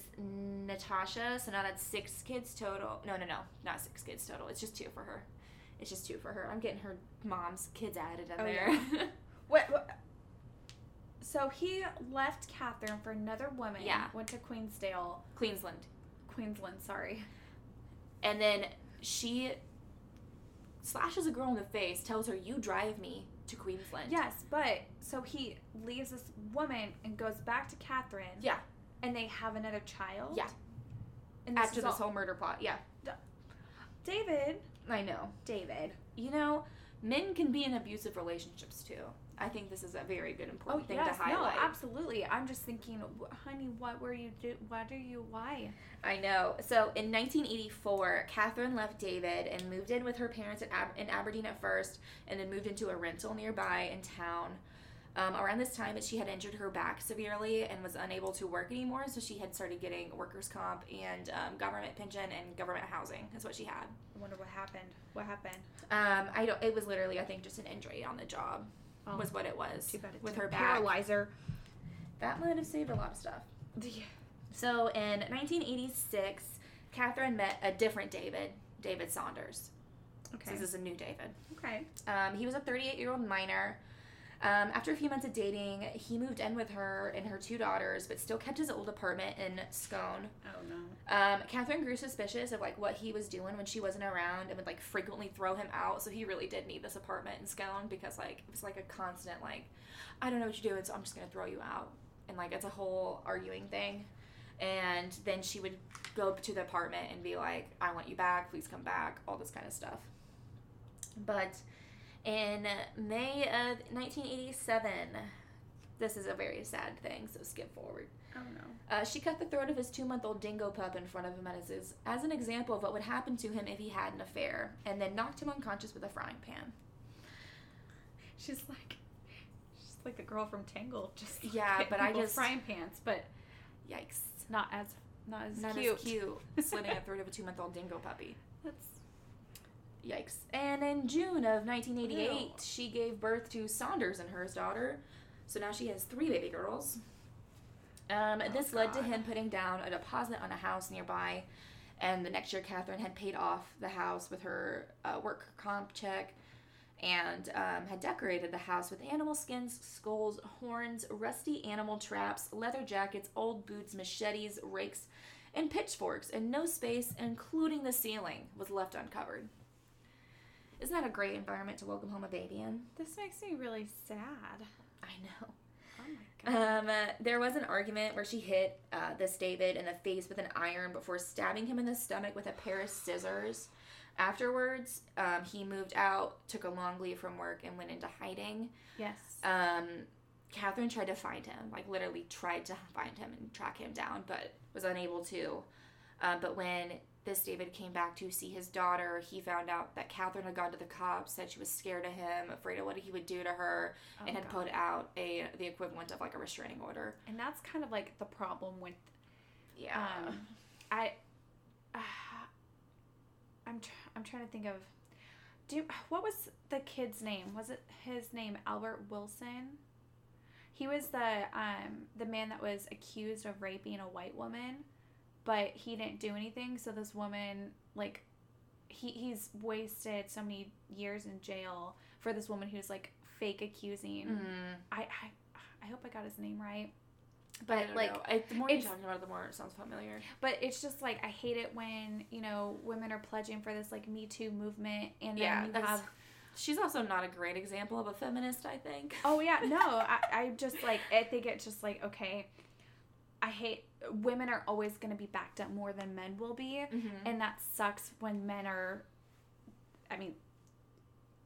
Natasha. So now that's six kids total. No, no, no, not six kids total. It's just two for her. It's just two for her. I'm getting her mom's kids added in Oh, there. What, what? So he left Katherine for another woman. Yeah. Went to Queensdale, Queensland. Queensland. Sorry. And then she slashes a girl in the face, tells her, You drive me to Queensland. Yes, but so he leaves this woman and goes back to Katherine. Yeah. And they have another child. Yeah. And this After this all- whole murder plot. Yeah. David. I know. David. You know, men can be in abusive relationships too. I think this is a very good important thing Oh, yes, to highlight. no, absolutely. I'm just thinking, honey, what were you do? What are you? Why? I know. So in 1984, Katherine left David and moved in with her parents at Ab- in Aberdeen at first, and then moved into a rental nearby in town. Um, around this time, she had injured her back severely and was unable to work anymore, so she had started getting workers' comp and um, government pension and government housing. Is what she had. I wonder what happened. What happened? Um, I don't. It was literally, I think, just an injury on the job. Oh, was what it was too bad it with her back. paralyzer. That might have saved a lot of stuff. So in 1986, Catherine met a different David, David Saunders. Okay. So this is a new David. Okay. Um, he was a 38 year old minor. Um, after a few months of dating, he moved in with her and her two daughters, but still kept his old apartment in Scone. Oh no. Um, Katherine grew suspicious of like what he was doing when she wasn't around, and would like frequently throw him out. So he really did need this apartment in Scone because like it was like a constant like, I don't know what you're doing, so I'm just gonna throw you out, and like it's a whole arguing thing. And then she would go up to the apartment and be like, I want you back, please come back, all this kind of stuff. But in May of 1987, this is a very sad thing, so skip forward. Oh no. Uh, she cut the throat of his two month old dingo pup in front of him as, his, as an example of what would happen to him if he had an affair, and then knocked him unconscious with a frying pan. She's like, she's like the girl from Tangled. Just Yeah, but I just- frying pans, but Yikes. not as not as Not cute. as cute. Slitting a throat of a two month old dingo puppy. That's Yikes. And in June of 1988, Ew. she gave birth to Saunders and her daughter. So now she has three baby girls. Um, Oh, this led to him putting down a deposit on a house nearby. And the next year, Katherine had paid off the house with her uh, work comp check and um, had decorated the house with animal skins, skulls, horns, rusty animal traps, leather jackets, old boots, machetes, rakes, and pitchforks, and no space, including the ceiling, was left uncovered. Isn't that a great environment to welcome home a baby in? this makes me really sad. I know. Oh my god. Um, uh, there was an argument where she hit uh, this David in the face with an iron before stabbing him in the stomach with a pair of scissors. Afterwards, um, he moved out, took a long leave from work, and went into hiding. yes. Um, Katherine tried to find him, like literally tried to find him and track him down, but was unable to. Um, but when this David came back to see his daughter, he found out that Katherine had gone to the cops, said she was scared of him, afraid of what he would do to her, Oh, and had God. put out a the equivalent of like a restraining order. and that's kind of like the problem with Yeah. um I uh, I'm tr- I'm trying to think of do you, what was the kid's name? Was it his name Albert Wilson? He was the um the man that was accused of raping a white woman, but he didn't do anything. So this woman like he he's wasted so many years in jail for this woman who's like fake accusing. Mm, I, I I hope I got his name right. But like know. I, the more you're talking about it, the more it sounds familiar. but it's just like I hate it when you know women are pledging for this like Me Too movement, and then Yeah, you have She's also not a great example of a feminist, I think. oh yeah no I, I just like I think it's just like okay, I hate women are always going to be backed up more than men will be, Mhm. and that sucks when men are. I mean,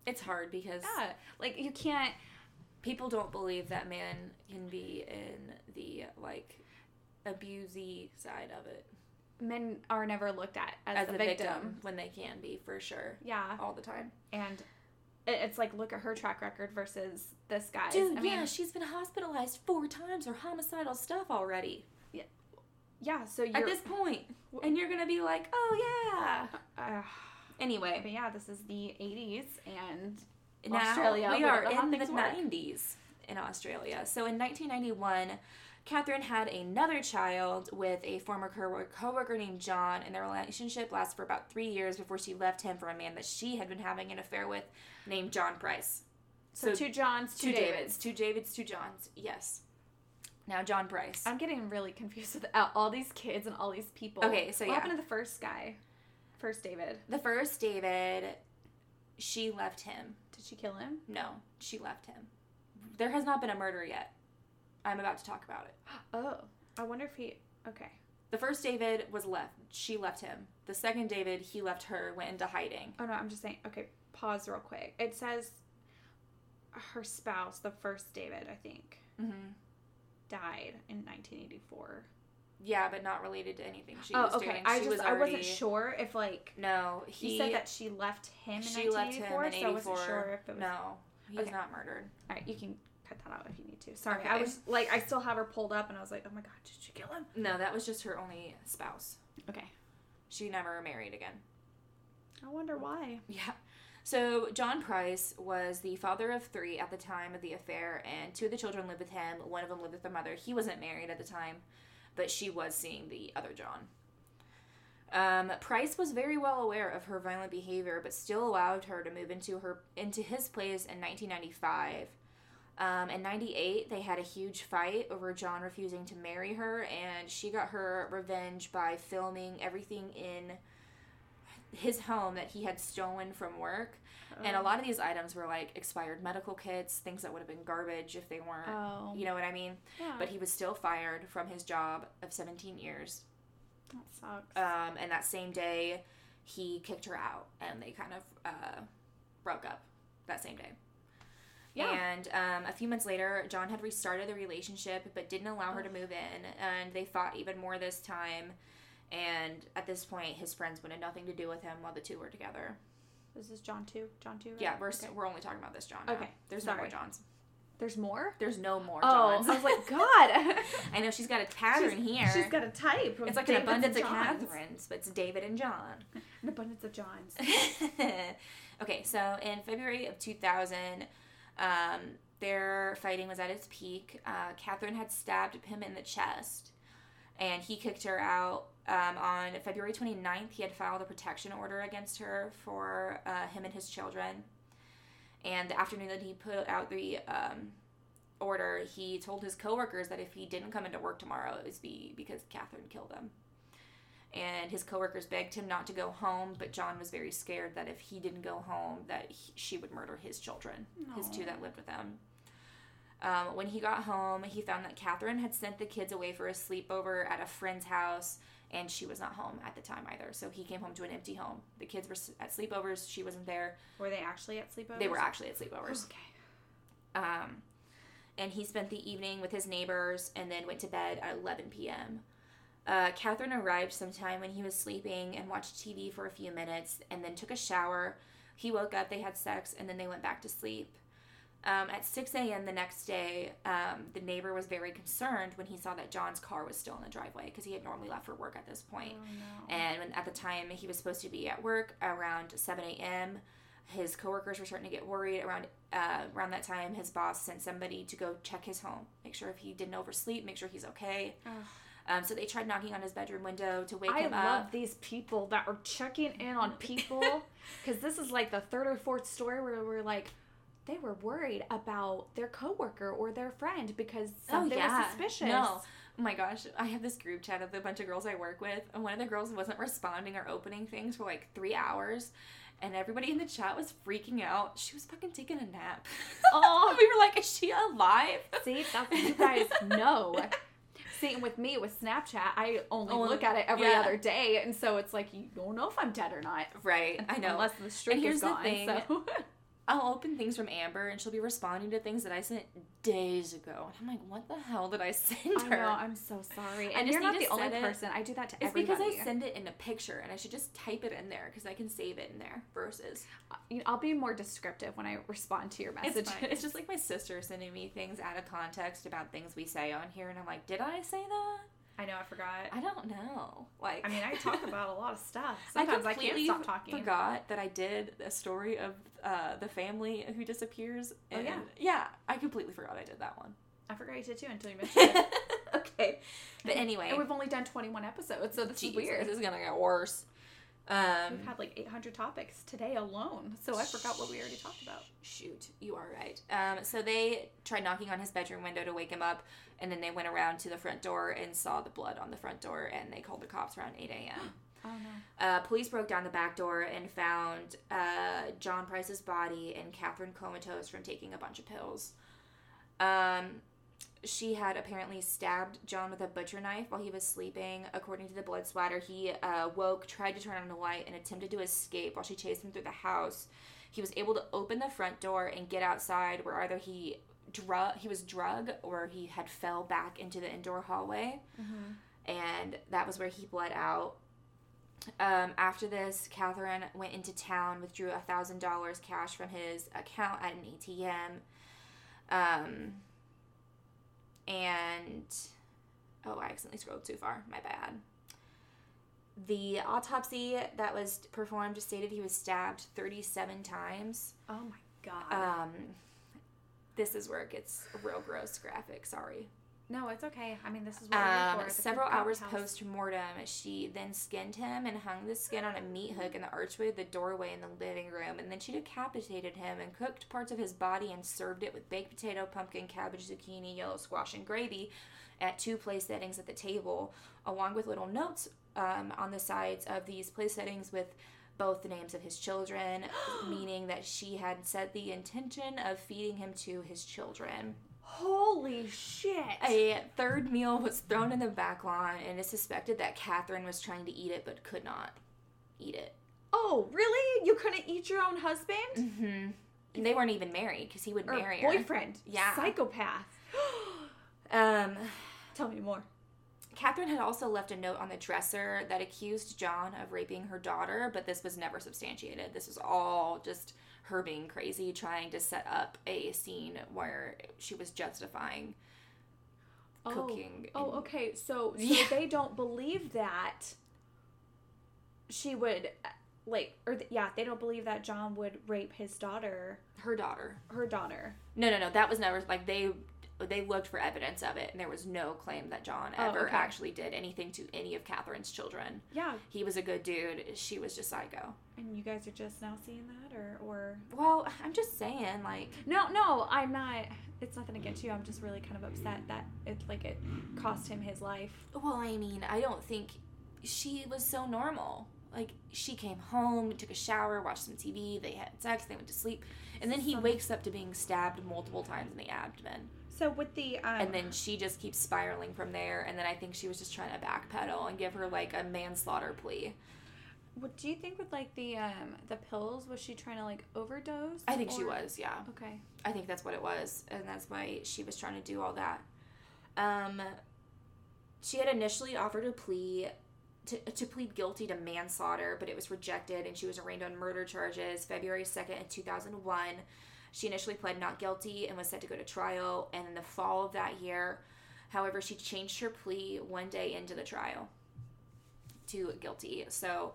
It's hard because yeah, like you can't. people don't believe that man can be in the like abusey side of it Men are never looked at as, as a victim. victim. when they can be for sure Yeah, all the time. and it's like look at her track record versus this guy's. Dude, I mean, yeah, she's been hospitalized four times for homicidal stuff already yeah. Yeah. So you're at this point, and you're gonna be like, oh yeah. Uh, Anyway, But yeah, this is the 80s, and now Australia, we are don't know how in the work. 90s in Australia. So in 1991, Katherine had another child with a former co- coworker named John, and their relationship lasted for about three years before she left him for a man that she had been having an affair with, named John Price. so, So two Johns, two, Two Davids. Davids, two Davids, two Johns. Yes. Now John Price. I'm getting really confused with all- all these kids and all these people. Okay, so what yeah. happened to the first guy? First David. The first David, she left him. Did she kill him? No, she left him. There has not been a murder yet. I'm about to talk about it. Oh, I wonder if he. Okay. The first David was left. She left him. The second David, he left her, went into hiding. Oh no, I'm just saying. Okay, pause real quick. It says her spouse, the first David, I think, Mm-hmm. died in 1984. Yeah, but not related to anything she oh, was okay. doing. I she just was I already, wasn't sure if like No, he he said that she left him in she left him 1984, in so I wasn't sure if it was. No, he was Okay. not murdered. All right, you can cut that out if you need to. Sorry, I was like, I still have her pulled up, and I was like, oh my god, did she kill him? No, that was just her only spouse. Okay. She never married again. I wonder why. Yeah. So, John Price was the father of three at the time of the affair, and two of the children lived with him. One of them lived with their mother. He wasn't married at the time, but she was seeing the other John. Um, Price was very well aware of her violent behavior, but still allowed her to move into her into his place in 1995. Um, in 98, they had a huge fight over John refusing to marry her, and she got her revenge by filming everything in his home that he had stolen from work. And a lot of these items were like expired medical kits, things that would have been garbage if they weren't. Oh. You know what I mean? Yeah. But he was still fired from his job of 17 years. that sucks. Um, and that same day, he kicked her out, and they kind of uh, broke up that same day. Yeah. And um, a few months later, John had restarted the relationship, but didn't allow her to move in, and they fought even more this time. And at this point, his friends wanted nothing to do with him while the two were together. This is John two. John two. Right? Yeah, we're Okay. we're only talking about this John. Now. Okay, there's no more. Johns. There's more. There's no more Oh, Johns. I was like, God. I know she's got a pattern here. She's got a type. it's like Davids an abundance of Katherines, but it's David and John. An abundance of Johns. okay, so in February of 2000, um, their fighting was at its peak. Uh, Katherine had stabbed him in the chest, and he kicked her out. Um, on February 29th, he had filed a protection order against her for uh, him and his children. And the afternoon that he put out the um, order, he told his coworkers that if he didn't come into work tomorrow, it was be because Catherine killed him and his coworkers begged him not to go home but john was very scared that if he didn't go home that he, she would murder his children his two that lived with him. um, when he got home he found that katherine had sent the kids away for a sleepover at a friend's house and she was not home at the time either so he came home to an empty home the kids were at sleepovers she wasn't there Were they actually at sleepovers? they were actually at sleepovers Okay. um, and he spent the evening with his neighbors and then went to bed at 11 p.m. Uh, Katherine arrived sometime when he was sleeping and watched TV for a few minutes and then took a shower. He woke up, they had sex, and then they went back to sleep. Um, at 6 a.m. the next day, um, the neighbor was very concerned when he saw that John's car was still in the driveway because he had normally left for work at this point. Oh, no. And when, at the time he was supposed to be at work around 7 a.m., his coworkers were starting to get worried. Around uh, around that time, his boss sent somebody to go check his home, make sure if he didn't oversleep, make sure he's okay. Ugh. Um, so they tried knocking on his bedroom window to wake I him love up. these people that are checking in on people because this is like the third or fourth story where we're like, they were worried about their coworker or their friend because something was suspicious. Oh, No. Oh my gosh, I have this group chat of the bunch of girls I work with, and one of the girls wasn't responding or opening things for like three hours, and everybody in the chat was freaking out. She was fucking taking a nap. Oh. we were like, "Is she alive?" See, that's what you guys know. And with me with Snapchat, I only Only- look at it every yeah. other day, and so it's like you don't know if I'm dead or not. Right, I know. Unless the streak here's is the gone. thing. So. I'll open things from Amber, and she'll be responding to things that I sent days ago, and I'm like, "What the hell did I send I her?" know. I'm so sorry. I And you're not the only it. person. I do that to It's everybody. because I send it in a picture, and I should just type it in there because I can save it in there. Versus, uh, I'll be more descriptive when I respond to your it's messages. fine. It's just like my sister sending me things out of context about things we say on here, and I'm like, "Did I say that? I know. I forgot. I don't know." Like, I mean, I talk about a lot of stuff. Sometimes I, can't completely stop talking. Forgot that I did a story of uh, the family who disappears. Oh, yeah. yeah, I completely forgot I did that one. I forgot you did too until you mentioned it. okay, but anyway, and we've only done 21 episodes, so this Jeez, is weird. This is gonna get worse. Um, We've had like 800 topics today alone, so I forgot what we already talked about. Shoot, you are right. Um, so they tried knocking on his bedroom window to wake him up, and then they went around to the front door and saw the blood on the front door, and they called the cops around 8 a.m. Oh no. Uh, police broke down the back door and found uh, John Price's body and Katherine comatose from taking a bunch of pills. Um, she had apparently stabbed John with a butcher knife while he was sleeping. According to the blood splatter, he uh, woke, tried to turn on the light, and attempted to escape while she chased him through the house. He was able to open the front door and get outside, where either he drug he was drug or he had fell back into the indoor hallway, and that was where he bled out. Um, after this, Katherine went into town, withdrew a thousand dollars cash from his account at an ATM, um, and oh, I accidentally scrolled too far. My bad. The autopsy that was performed stated he was stabbed 37 times. Oh my god. Um, this is where it gets real gross graphic. Sorry. No, it's okay. I mean, this is what we're Um, for. several hours post mortem, she then skinned him and hung the skin on a meat hook in the archway of the doorway in the living room. And then she decapitated him and cooked parts of his body and served it with baked potato, pumpkin, cabbage, zucchini, yellow squash, and gravy at two place settings at the table, along with little notes um, on the sides of these place settings with both the names of his children, meaning that she had set the intention of feeding him to his children. Holy shit. A third meal was thrown in the back lawn, and it's suspected that Katherine was trying to eat it but could not eat it. oh, really? You couldn't eat your own husband? Mm-hmm. And they weren't even married because he would Or marry her. boyfriend? Yeah. Psychopath. Um, Tell me more. Katherine had also left a note on the dresser that accused John of raping her daughter, but this was never substantiated. This was all just her being crazy, trying to set up a scene where she was justifying Oh. cooking. Oh, and- okay. So, so Yeah. they don't believe that she would, like, or th- yeah, they don't believe that John would rape his daughter, Her daughter. her daughter. No, no, no. That was never like they they looked for evidence of it, and there was no claim that John Oh, ever okay. actually did anything to any of Katherine's children. Yeah, He was a good dude. She was just psycho. and you guys are just now seeing that, or or Well, I'm just saying, like, no, no, I'm not. It's nothing against you. I'm just really kind of upset that it like it cost him his life. well, I mean, I don't think she was so normal. Like, she came home, took a shower, watched some TV, they had sex, they went to sleep, and then he wakes up to being stabbed multiple times in the abdomen. So with the um, and then she just keeps spiraling from there and then i think she was just trying to backpedal and give her like a manslaughter plea what do you think with like the um the pills? Was she trying to like overdose? i think she was yeah Okay. i think that's what it was and that's why she was trying to do all that um she had initially offered a plea to, to plead guilty to manslaughter but it was rejected and she was arraigned on murder charges february 2nd 2001 she initially pled not guilty and was set to go to trial and in the fall of that year however she changed her plea one day into the trial to guilty so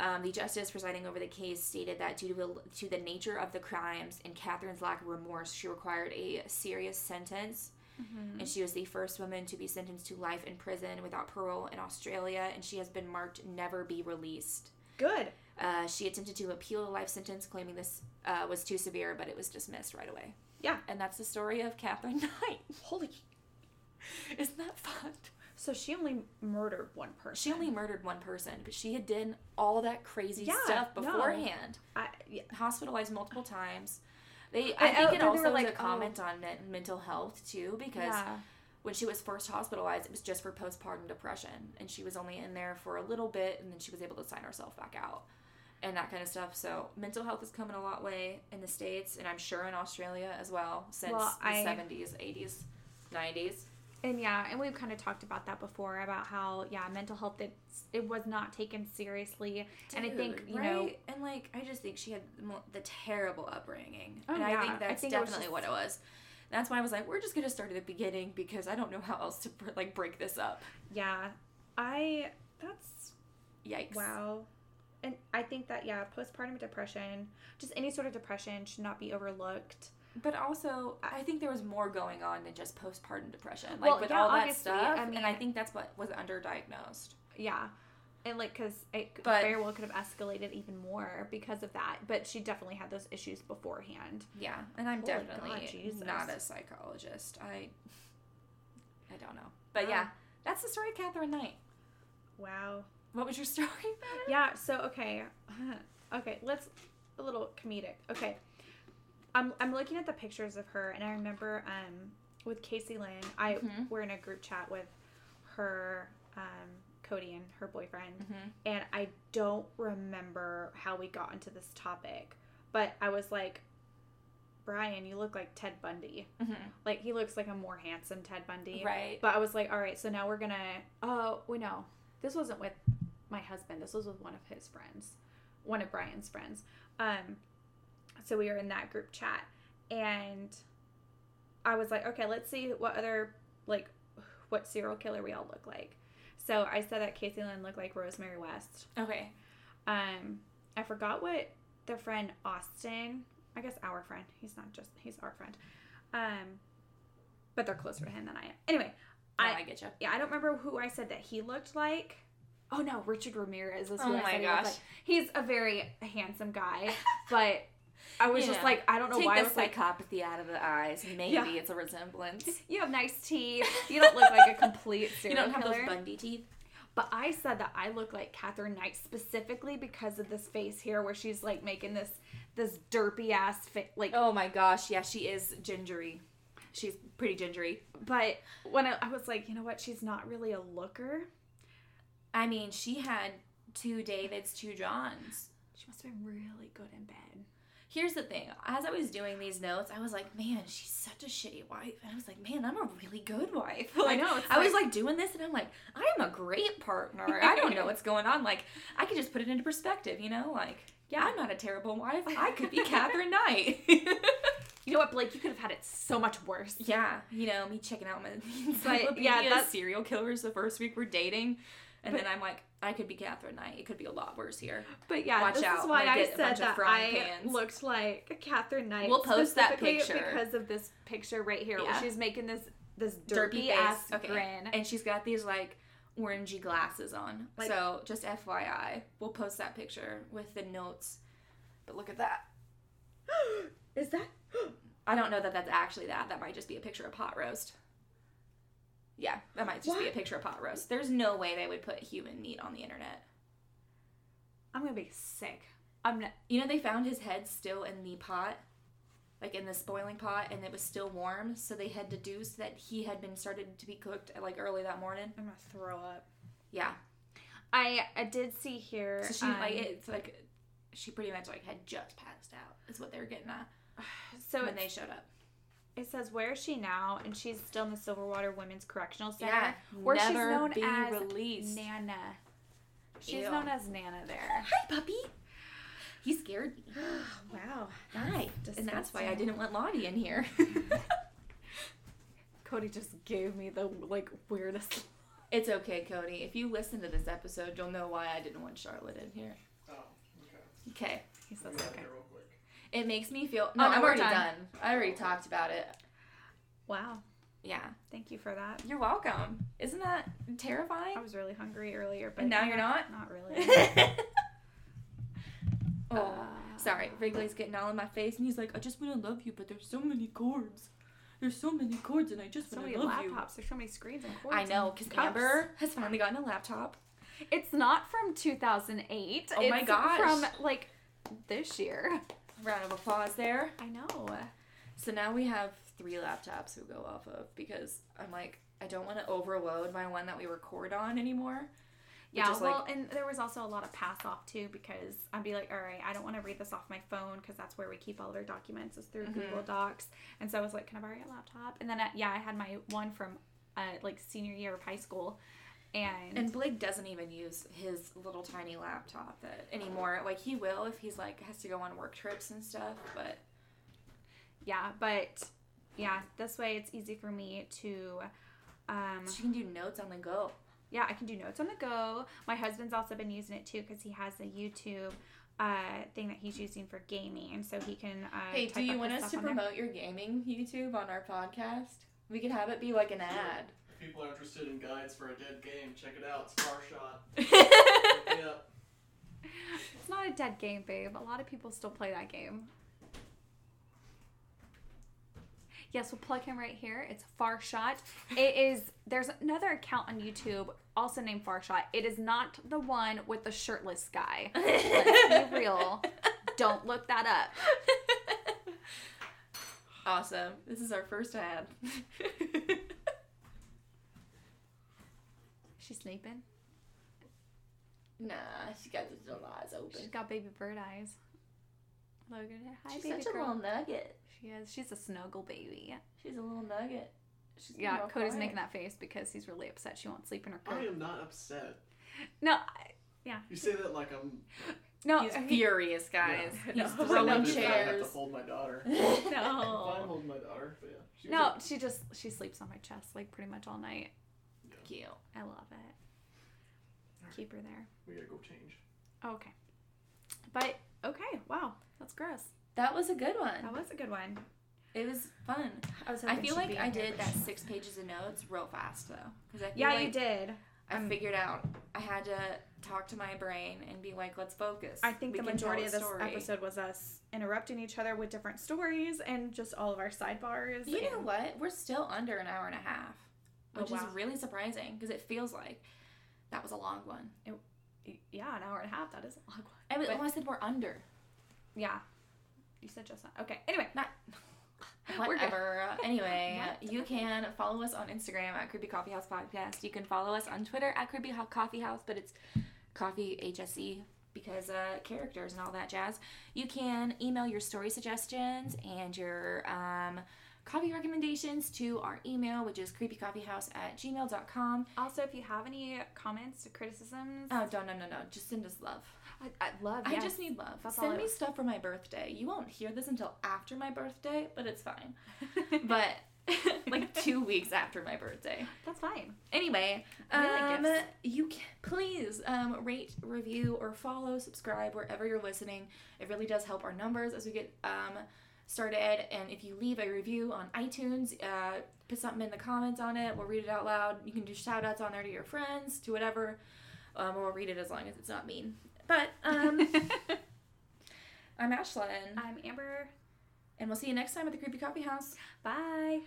um, the justice presiding over the case stated that due to, to the nature of the crimes and Katherine's lack of remorse, she required a serious sentence. Mm-hmm. And she was the first woman to be sentenced to life in prison without parole in Australia, and she has been marked never be released. Good. Uh, she attempted to appeal the life sentence, claiming this uh, was too severe, but it was dismissed right away. Yeah. And that's the story of Katherine Knight. Holy. Isn't that fun? So she only murdered one person. She only murdered one person, but she had done all that crazy Yeah, stuff no. beforehand. I, yeah. hospitalized multiple times. They, I- I think I- it also was like, a comment on men- mental health too, because yeah. when she was first hospitalized, it was just for postpartum depression, and she was only in there for a little bit, and then she was able to sign herself back out, and that kind of stuff. So mental health is coming a lot way in the states, and I'm sure in Australia as well since Well, the 70s, 80s, 90s. And yeah, and we've kind of talked about that before about how yeah, mental health it's it was not taken seriously, and I think Dude, you know and like I just think she had the, terrible upbringing, Oh, and yeah. I I think that's think it definitely just- what it was. That's why I was like, we're just gonna start at the beginning because I don't know how else to like break this up. yeah, I that's Yikes! wow, and I think that yeah, postpartum depression, just any sort of depression should not be overlooked. But also, I think there was more going on than just postpartum depression, like Well, with yeah, all that stuff. I mean- and I think that's what was underdiagnosed. Yeah. And like, cause it But- very well could have escalated even more because of that. But she definitely had those issues beforehand. Yeah, and I'm Holy definitely God, not a psychologist. I, I don't know, but Um, yeah, that's the story of Katherine Knight. Wow. What was your story about? Yeah. So okay, okay. Let's a little comedic. Okay. I'm I'm looking at the pictures of her, and I remember um with Casey Lynn, I Mhm. we're in a group chat with her, um, Cody and her boyfriend, Mhm. and I don't remember how we got into this topic, but I was like, Brian, you look like Ted Bundy. Mhm. Like he looks like a more handsome Ted Bundy. Right. But I was like, all right, so now we're gonna. Oh, we know this wasn't with my husband. This was with one of his friends, one of Brian's friends. Um, so we were in that group chat, and I was like, okay, let's see what other like what serial killer we all look like. So I said that Casey Lynn looked like Rosemary West. Okay. Um, I forgot what their friend Austin. I guess our friend. He's not just he's our friend. Um, but they're closer to him than I am. Anyway, No, I I get you. yeah I don't remember who I said that he looked like. Oh no, Richard Ramirez is oh who Oh I my gosh. like. He's a very handsome guy, but I was You just like I don't know Take why I the was like psychopathy out of the eyes. Maybe Yeah. it's a resemblance. you have nice teeth. You don't look like a complete Serial you don't have killer. those Bundy teeth. But I said that I look like Katherine Knight specifically because of this face here, where she's like making this this derpy ass fit. Like, Oh my gosh, yeah, she is gingery. She's pretty gingery. but when I, I was like, you know what, she's not really a looker. I mean, she had two Davids, two Johns. She must have been really good in bed. Here's the thing. As I was doing these notes, I was like, man, she's such a shitty wife. And I was like, man, I'm a really good wife. Like, know, it's I was like- like doing this and I'm like, I am a great partner. I don't know what's going on. Like, I could just put it into perspective, you know? Like, Yeah. I'm not a terrible wife. I could be Katherine Knight. You know what, Blake? You could have had it so much worse. yeah, you know, me checking out my But, yeah, that's- serial killers the first week we're dating. And But- then I'm like, I could be Katherine Knight. It could be a lot worse here. But yeah, Watch this out, is why I get a bunch said that I pans. looked like Katherine Knight. We'll post that picture. because of this picture right here, where she's making this this derpy, derpy, ass okay. grin. And she's got these like orangey glasses on. Like- so just FYI, we'll post that picture with the notes. But look at that. is that? I don't know that that's actually that. That might just be a picture of pot roast. Yeah, that might just be a picture of pot roast. There's no way they would put human meat on the internet. I'm gonna be sick. I'm not. You know, they found his head still in the pot, like in the boiling pot, and it was still warm. So they had deduced that he had been started to be cooked like early that morning. I'm gonna throw up. Yeah. I I did see here. So she like um, it's like she pretty much like had just passed out. Is what they were getting at so when they showed up. It says where is she now, and she's still in the Silverwater Women's Correctional Center, Yeah, where she's never known be as released. Nana. She's Ew. known as Nana there. Hi, puppy. He scared me. wow. Hi, and that's why I didn't want Lottie in here. Cody just gave me the like weirdest. it's okay, Cody. If you listen to this episode, you'll know why I didn't want Charlotte in here. Oh, okay. Okay. He says Get out okay. Here real quick. It makes me feel. No, Oh, I'm already done. done. I already talked about it. Wow. Yeah. Thank you for that. You're welcome. Isn't that terrifying? I was really hungry earlier, but And now you're not? Not really. oh, Uh, sorry. Wrigley's getting all in my face, and he's like, "I just want to love you, but there's so many cords. There's so many cords, and I just So want many to love you. So many laptops. you." There's so many screens and cords. I know, because. Amber has finally gotten a laptop. It's not from 2008. Oh my It's gosh. From like this year. Round of applause there. I know. So now we have three laptops to go off of because I'm like, I don't want to overload my one that we record on anymore. Yeah, well, like- and there was also a lot of pass off too because I'd be like, all right, I don't want to read this off my phone because that's where we keep all of our documents is through Mhm. Google Docs. And so I was like, can I borrow your laptop? And then, uh, yeah, I had my one from uh, like senior year of high school. And, And Blake doesn't even use his little tiny laptop that anymore. Like he will if he's like has to go on work trips and stuff, but yeah, but yeah, this way it's easy for me to. Um, she can do notes on the go. yeah, I can do notes on the go. My husband's also been using it too because he has a YouTube uh, thing that he's using for gaming, and so he can. Uh, Hey, do you want us to promote your gaming YouTube on our podcast? We could have it be like an ad. If people are interested in guides for a dead game, check it out. Star Shot. Look me up. It's not a dead game, babe. A lot of people still play that game. Yes, we'll plug him right here. It's Farshot. It is. There's another account on YouTube also named Farshot. It is not the one with the shirtless guy. Let's be real. Don't look that up. Awesome. This is our first ad. She's sleeping. nah, she got the little eyes She's open. got baby bird eyes. Logan, hi, She's baby such a girl. little nugget. She is. She's a snuggle baby. She's a little nugget. She's Yeah, Cody's quiet. making that face because he's really upset she won't sleep in her crib. I am not upset. No, I- You say that like I'm. no, He's I mean- furious, guys. No. He's No. throwing No. I have to hold my daughter. no, I'm holding my daughter, but yeah. She was No, a- she just she sleeps on my chest like pretty much all night. Cute. I love it. keep her there. We gotta go change. Oh, okay. But okay, wow, that's gross. That was a good one. That was a good one. It was fun. I was. I feel like I did that six pages of notes real fast though, because I feel Yeah, like you did. I Um, figured out I had to talk to my brain and be like, let's focus. I think We the majority of this story. episode was us interrupting each other with different stories and just all of our sidebars. You know what? We're still under an hour and a half, Oh, which wow. is really surprising because it feels like that was a long one. Yeah, an hour and a half. That is a long one. I, was, But- oh, I said we're under. Yeah. You said just that. Okay. Anyway. Not. Whatever. Anyway, What? you can follow us on Instagram at Creepy Coffee House Podcast. You can follow us on Twitter at Creepy Coffee House, but it's Coffee HSE because uh, characters and all that jazz. You can email your story suggestions and your um, coffee recommendations to our email, which is creepycoffeehouse at gmail.com. Also, if you have any comments, or criticisms, Oh, no, no, no, no. Just send us love. I, I love. I just need love. That's Send me want. stuff for my birthday. You won't hear this until after my birthday, but it's fine. but like two weeks after my birthday. That's fine. Anyway, um, gifts. you can please um, rate, review, or follow, subscribe wherever you're listening. It really does help our numbers as we get um, started. And if you leave a review on iTunes, uh, put something in the comments on it. We'll read it out loud. You can do shout outs on there to your friends, to whatever. Um, we'll read it as long as it's not mean. But um, I'm Ashlyn, I'm Amber. and we'll see you next time at the Creepy Coffee House. Bye.